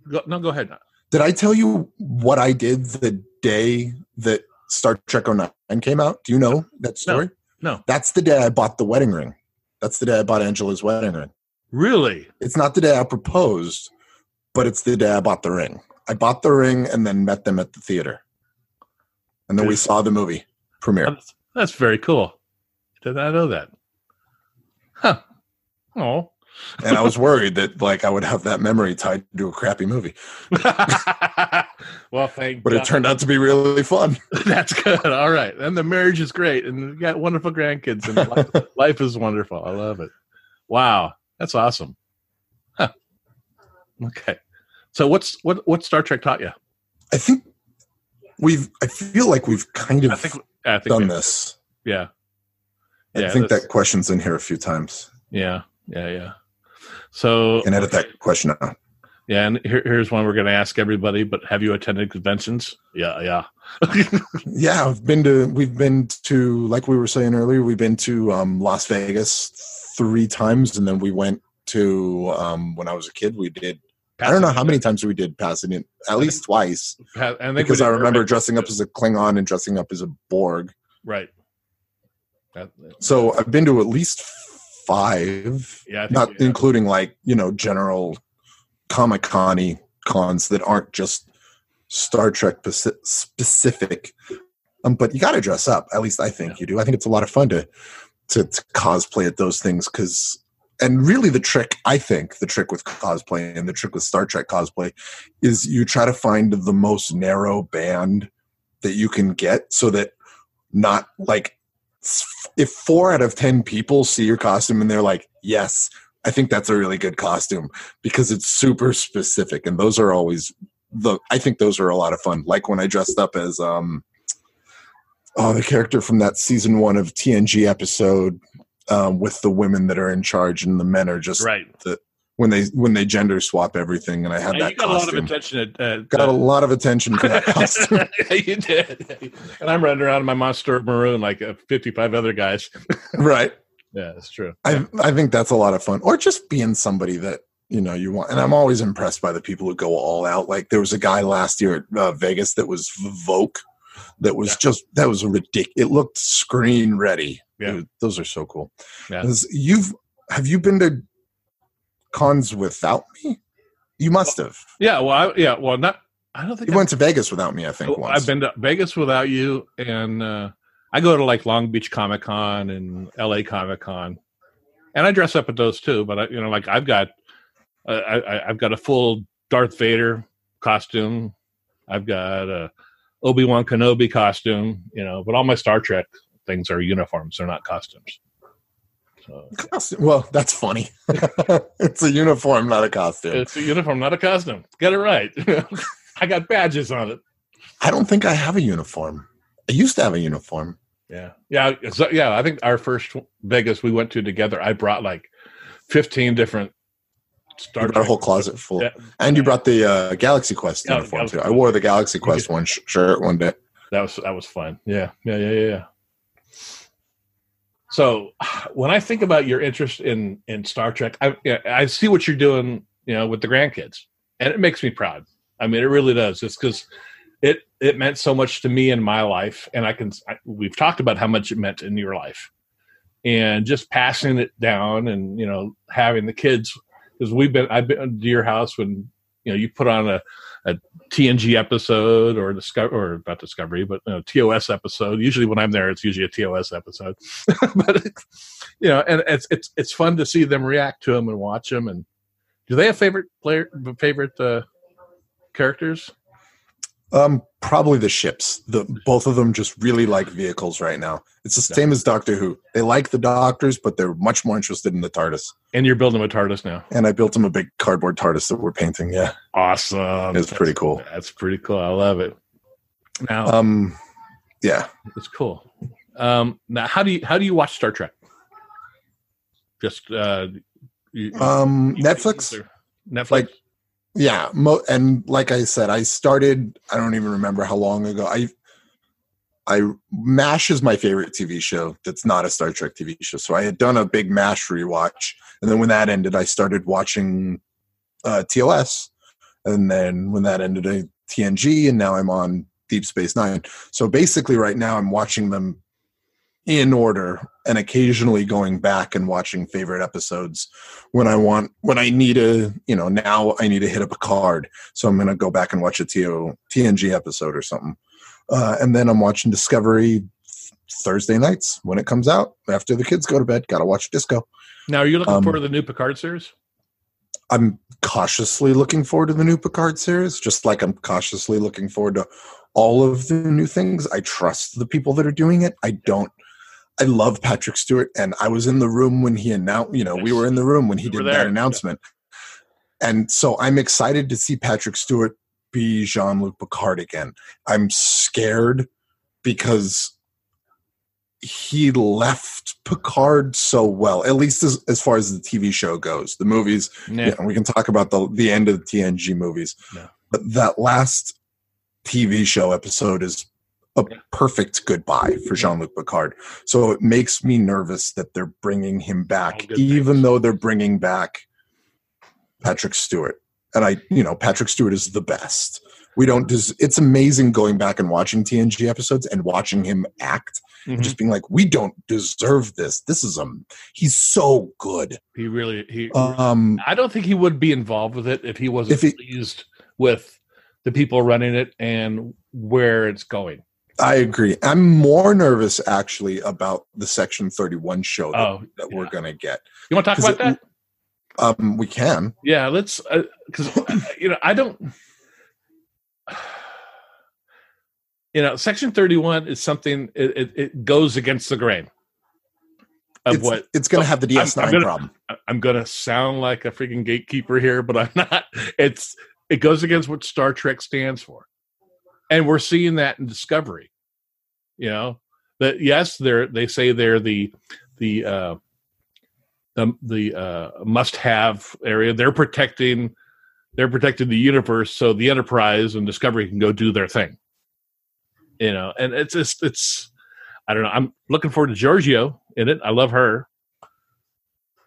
Go, no, go ahead. Did i tell you what i did the day that star trek 09 came out do you know that story No. that's the day i bought the wedding ring that's the day i bought angela's wedding ring Really? it's not the day I proposed, but it's the day I bought the ring. I bought the ring and then met them at the theater. And then we saw the movie premiere. That's, that's very cool. Did not know that? Huh. Oh. And I was worried that like I would have that memory tied to a crappy movie. well, thank But God. it turned out to be really fun. That's good. All right. And the marriage is great. And we got wonderful grandkids. And life, life is wonderful. I love it. Wow. That's awesome. Huh. Okay. So what's what what Star Trek taught you? I think we've I feel like we've kind of I think I think done this. Yeah. I Yeah, think that question's in here a few times. Yeah. Yeah. Yeah. So And edit that question out. yeah, and here, here's one we're going to ask everybody. But have you attended conventions? Yeah, yeah. Yeah, I've been to we've been to like we were saying earlier, we've been to um Las Vegas three times and then we went to um when I was a kid we did I don't know how many times we did Pasadena. At least twice, Pa- and because I remember dressing up as a Klingon and dressing up as a Borg. right. That- So I've been to at least five, yeah, not including like you know general Comic Con cons that aren't just Star Trek specific. Um, but you got to dress up. At least I think you do. I think it's a lot of fun to to, to cosplay at those things because. And really, the trick, I think, the trick with cosplay and the trick with Star Trek cosplay is you try to find the most narrow band that you can get so that not like if four out of 10 people see your costume and they're like, yes, I think that's a really good costume because it's super specific. And those are always the, I think those are a lot of fun. Like when I dressed up as, um, oh, the character from that season one of TNG episode um, with the women that are in charge and the men are just right. When they when they gender swap everything and i had And that you got a lot of attention at, at got a lot of attention for that costume you did. And I'm running around in my monster maroon like uh, 55 other guys. right Yeah, that's true. I I think that's a lot of fun. Or just being somebody that you know you want. And I'm always impressed by the people who go all out. Like there was a guy last year at uh, Vegas that was Vogue, that was Yeah. just that was a ridiculous. It looked screen ready. Yeah. It was- those are so cool. Yeah. 'Cause You've have you been to cons without me? You must have. Yeah, well, I, yeah, well, not. I don't think You I've- went to Vegas without me. I think Oh, once. I've been to Vegas without you, and uh, I go to like Long Beach Comic Con and L.A. Comic Con, and I dress up at those too. But I, you know, like I've got, uh, I, I- I've got a full Darth Vader costume. I've got a Obi Wan Kenobi costume. You know, but all my Star Trek things are uniforms; they're not costumes. Costume- Well, that's funny. it's a uniform, not a costume. it's a uniform, not a costume. Get it right. I got badges on it. I don't think I have a uniform. I used to have a uniform. Yeah, yeah, so, yeah. I think our first Vegas we went to together, I brought like fifteen different Star You brought a whole closet full. Yeah, And you brought the uh, Galaxy Quest Yeah, uniform Galaxy too. I wore the Galaxy Quest one sh- shirt one day. that was that was fun. Yeah, yeah, yeah, yeah. So when I think about your interest in in Star Trek, I I see what you're doing, you know, with the grandkids, and it makes me proud. I mean, it really does. It's because it it meant so much to me in my life, and I can I, we've talked about how much it meant in your life, and just passing it down, and you know, having the kids because we've been I've been to your house when you know you put on a a TNG episode or discover or about Discovery, but know, TOS episode. Usually, when I'm there, it's usually a TOS episode. but you know, and it's it's it's fun to see them react to them and watch them. And do they have favorite player favorite uh, characters? Um, probably the ships. The both of them just really like vehicles right now. It's the Yeah. same as Doctor Who. They like the Doctors, but they're much more interested in the TARDIS. And you're building a TARDIS now. And I built them a big cardboard TARDIS that we're painting. Yeah, Awesome. it's pretty cool. That's pretty cool. I love it. Now Um, yeah. it's cool. Um, now how do you how do you watch Star Trek? Just uh, you, Um, you- Netflix. Netflix. Like- Yeah, mo- and like I said, I started. I don't even remember how long ago. I, I Mash is my favorite TV show. That's not a Star Trek TV show. So I had done a big Mash rewatch, and then when that ended, I started watching uh, TOS, and then when that ended, I TNG, and now I'm on Deep Space Nine. So basically, right now I'm watching them in order and occasionally going back and watching favorite episodes when I want when I need a you know now I need to hit up a card. So I'm gonna go back and watch a TO, TNG episode or something. Uh, and then I'm watching Discovery Thursday nights when it comes out after the kids go to bed gotta watch Disco. Now, are you looking um, forward to the new Picard series? I'm cautiously looking forward to the new Picard series just like I'm cautiously looking forward to all of the new things. I trust the people that are doing it. I don't I love Patrick Stewart, and I was in the room when he announced. You know, we were in the room when he were did that announcement, and so I'm excited to see Patrick Stewart be Jean Luc Picard again. I'm scared because he left Picard so well, at least as, as far as the TV show goes. The movies, Yeah. yeah, we can talk about the the end of the TNG movies, Yeah. but that last TV show episode is a perfect goodbye for Jean Luc Picard. So it makes me nervous that they're bringing him back, even things. though they're bringing back Patrick Stewart. And I, you know, Patrick Stewart is the best. We don't. Des- it's amazing going back and watching TNG episodes and watching him act, Mhm. just being like, we don't deserve this. This is um, he's so good. He really he. Um, I don't think he would be involved with it if he wasn't If he- pleased with the people running it and where it's going. I agree. I'm more nervous actually about the Section 31 show that, Oh, that we're gonna get. you want to talk about it- that? Um, we can. Yeah, let's because you know I don't. You know, Section Thirty One is something it, it, it goes against the grain of It's, what it's gonna have the I'm- DS9 I'm gonna- problem. I'm gonna sound like a freaking gatekeeper here, but I'm not. It's it goes against what Star Trek stands for, and we're seeing that in Discovery. You know that yes, they're they say they're the the uh, the the uh, must have area. They're protecting they're protecting the universe, so the Enterprise and Discovery can go do their thing. You know, and it's it's I don't know. I'm looking forward to Georgiou in it. I love her.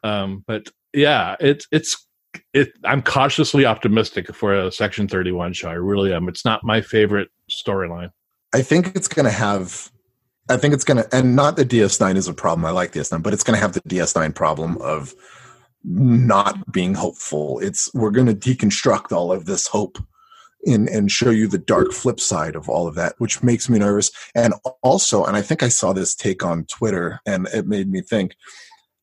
Um, but yeah, it's it's it. I'm cautiously optimistic for a Section 31 show. I really am. It's not my favorite storyline. I think it's gonna have. I think it's gonna, and not the DS9 is a problem. I like DS9, but it's gonna have the DS9 problem of not being hopeful. It's we're gonna deconstruct all of this hope. And, and show you the dark flip side of all of that, which makes me nervous. And also, and I think I saw this take on Twitter, and it made me think,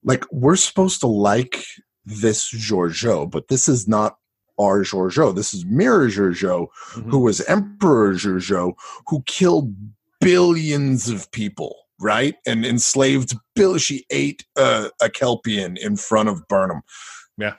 like we're supposed to like this Georgiou, but this is not our Georgiou. This is Mirror Georgiou, who was Emperor Georgiou, who killed billions of people, right? And enslaved Bill. She ate uh, a Kelpien in front of Burnham. Yeah.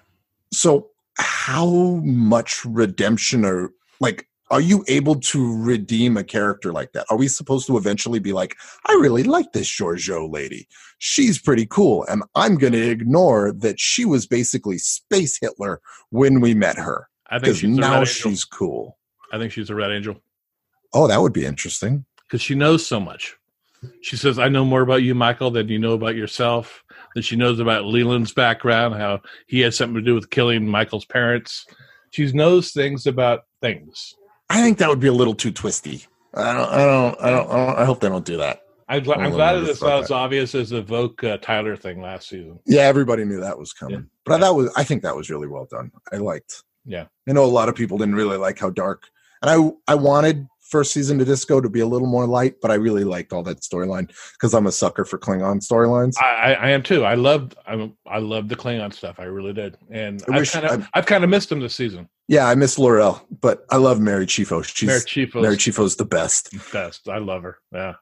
So, how much redemption or like are you able to redeem a character like that? Are we supposed to eventually be like, I really like this Georgiou lady. She's pretty cool. And I'm going to ignore that she was basically Space Hitler when we met her. I think she's now she's cool. I think she's a red angel Oh, that would be interesting. because she knows so much. She says, "I know more about you, Michael, than you know about yourself." That she knows about Leland's background, how he had something to do with killing Michael's parents. She knows things about things. I think that would be a little too twisty. I don't. I don't. I don't. I, don't, I hope they don't do that. I'm, gl- I'm a I'm little glad it's not as obvious as the Voq uh, Tyler thing last season. Yeah, everybody knew that was coming. Yeah. But that was. I think that was really well done. I liked. Yeah. I know a lot of people didn't really like how dark, and I I wanted first season of Disco to be a little more light, but I really liked all that storyline because I'm a sucker for Klingon storylines. I, I, I am too. I loved I, I loved the Klingon stuff. I really did, and I I've wish kind of I've kind of missed them this season. Yeah, I miss L'Rell, but I love Mary Chieffo. She's Mary Chieffo's, Mary Chieffo's the best. best. I love her. Yeah,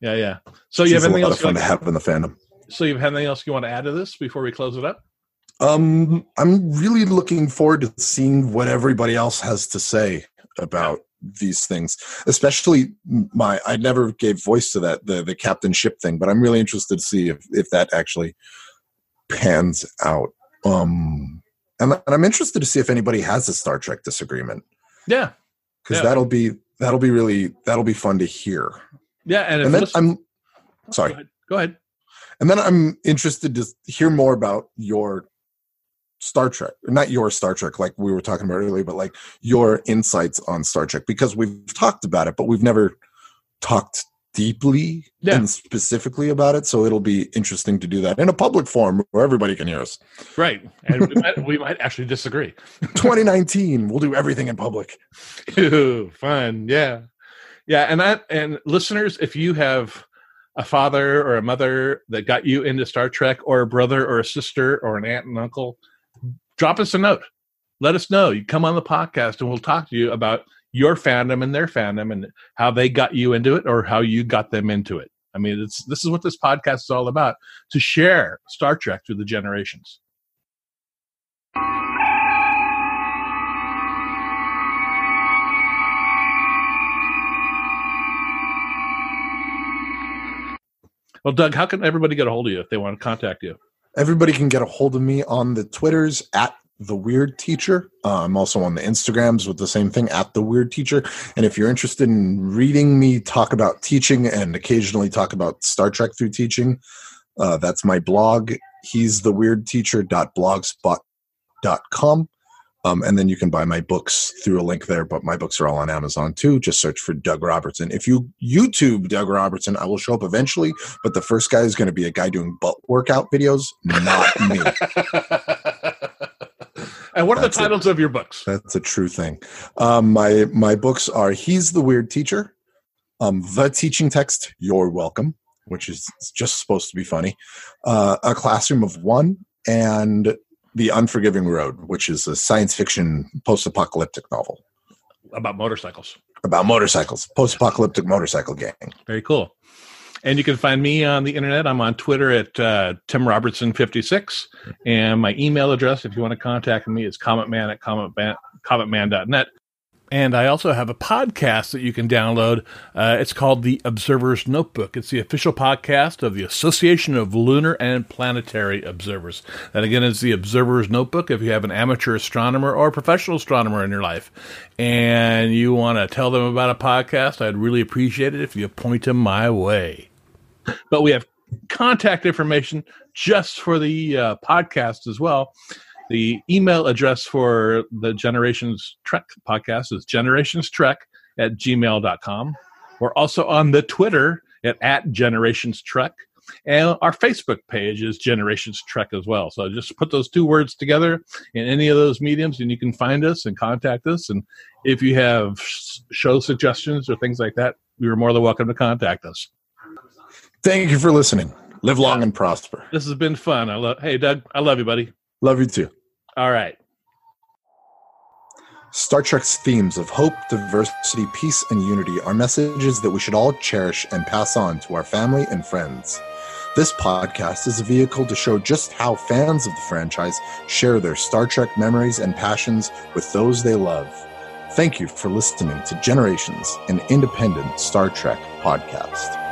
yeah, yeah. So She's you have anything else? fun want, to have in the fandom. so you have anything else you want to add to this before we close it up? Um, I'm really looking forward to seeing what everybody else has to say about these things, especially my. I never gave voice to that the the captain ship thing, but I'm really interested to see if if that actually pans out. Um, and, and I'm interested to see if anybody has a Star Trek disagreement Yeah, because Yeah. that'll be that'll be really that'll be fun to hear. yeah. And, And then I'm go sorry. ahead. Go ahead. And then I'm interested to hear more about your Star Trek, not your Star Trek, like we were talking about earlier, but like your insights on Star Trek because we've talked about it, but we've never talked deeply Yeah. and specifically about it. So it'll be interesting to do that in a public forum where everybody can hear us. Right, and we might, we might actually disagree. 2019, we'll do everything in public. Ooh, fun. Yeah. Yeah. And that, and listeners, if you have a father or a mother that got you into Star Trek, or a brother or a sister or an aunt and uncle, drop us a note. Let us know. You come on the podcast and we'll talk to you about your fandom and their fandom and how they got you into it or how you got them into it. I mean, it's this is what this podcast is all about to share Star Trek through the generations. Well, Doug, how can everybody get a hold of you if they want to contact you? Everybody can get a hold of me on the Twitters at the Weird Teacher. Uh, I'm also on the Instagrams with the same thing at the Weird Teacher. And if you're interested in reading me talk about teaching and occasionally talk about Star Trek through teaching, uh, that's my blog. He's the Weird Teacher.blogspot.com. Um, and then you can buy my books through a link there, but my books are all on Amazon too. Just search for Doug Robertson. If you YouTube Doug Robertson, I will show up eventually, but the first guy is going to be a guy doing butt workout videos, not me. and what are That's the it. titles of your books? That's a true thing. Um, my my books are He's the Weird Teacher, um, The Teaching Text, You're Welcome, which is just supposed to be funny, uh, A Classroom of One, and The Unforgiving Road, which is a science fiction post apocalyptic novel About motorcycles. about motorcycles, post apocalyptic motorcycle gang. Very cool. And you can find me on the internet. I'm on Twitter at uh, Tim Robertson56. And my email address, if you want to contact me, is commentman at commentman, commentman.net. And I also have a podcast that you can download. Uh, it's called The Observer's Notebook. It's the official podcast of the Association of Lunar and Planetary Observers. That again is The Observer's Notebook. If you have an amateur astronomer or professional astronomer in your life and you want to tell them about a podcast, I'd really appreciate it if you point them my way. But we have contact information just for the uh, podcast as well. The email address for the Generations Trek podcast is generationstrek at gmail.com. We're also on the Twitter at, at Generations Trek. And our Facebook page is Generations Trek as well. So just put those two words together in any of those mediums and you can find us and contact us. And if you have show suggestions or things like that, you're more than welcome to contact us. Thank you for listening. Live long and prosper. This has been fun. I love. Hey, Doug, I love you, buddy. Love you too. All right. Star Trek's themes of hope, diversity, peace, and unity are messages that we should all cherish and pass on to our family and friends. This podcast is a vehicle to show just how fans of the franchise share their Star Trek memories and passions with those they love. Thank you for listening to Generations, an independent Star Trek podcast.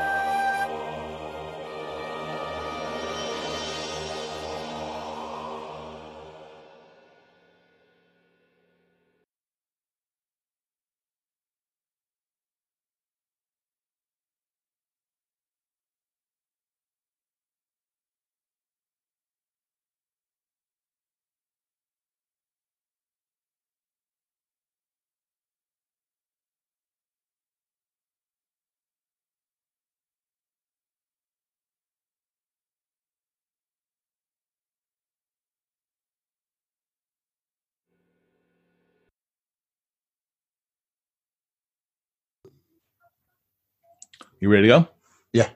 You ready to go? Yeah.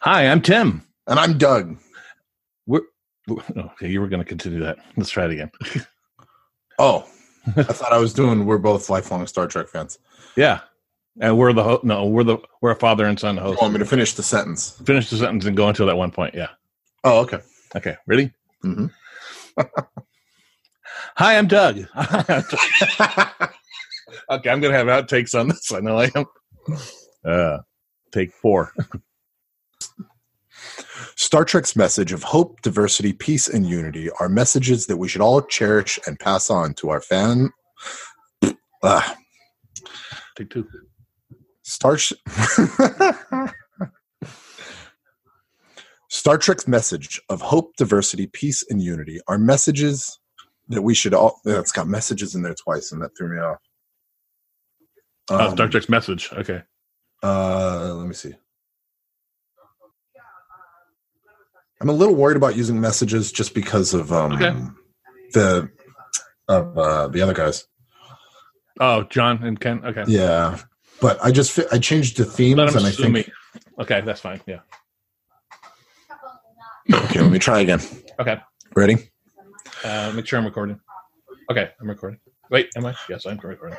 Hi, I'm Tim. And I'm Doug. We're, okay, you were going to continue that. Let's try it again. Oh, I thought I was doing. We're both lifelong Star Trek fans. yeah, and we're the ho- no, we're the we're a father and son You host. want me to finish the sentence? Finish the sentence and go until that one point. Yeah. Oh, okay. Okay. Ready? hmm Hi, I'm Doug. okay, I'm gonna have outtakes on this. I know I am. Uh, take four. Star Trek's message of hope, diversity, peace, and unity are messages that we should all cherish and pass on to our fan. Ah, Take two. Star Star Trek's message of hope, diversity, peace, and unity are messages that we should all. yeah, It's got messages in there twice, and that threw me off. Oh, Um, Star Trek's message. Okay. Uh, let me see. I'm a little worried about using messages just because of um Okay. the of uh, the other guys. Oh, John and Ken. Okay. Yeah, but I just I changed the themes, and I think me. Okay, that's fine. Yeah. okay. Let me try again. Okay. Ready? Uh, make sure I'm recording. Okay, I'm recording. Wait, am I? Yes, I'm recording.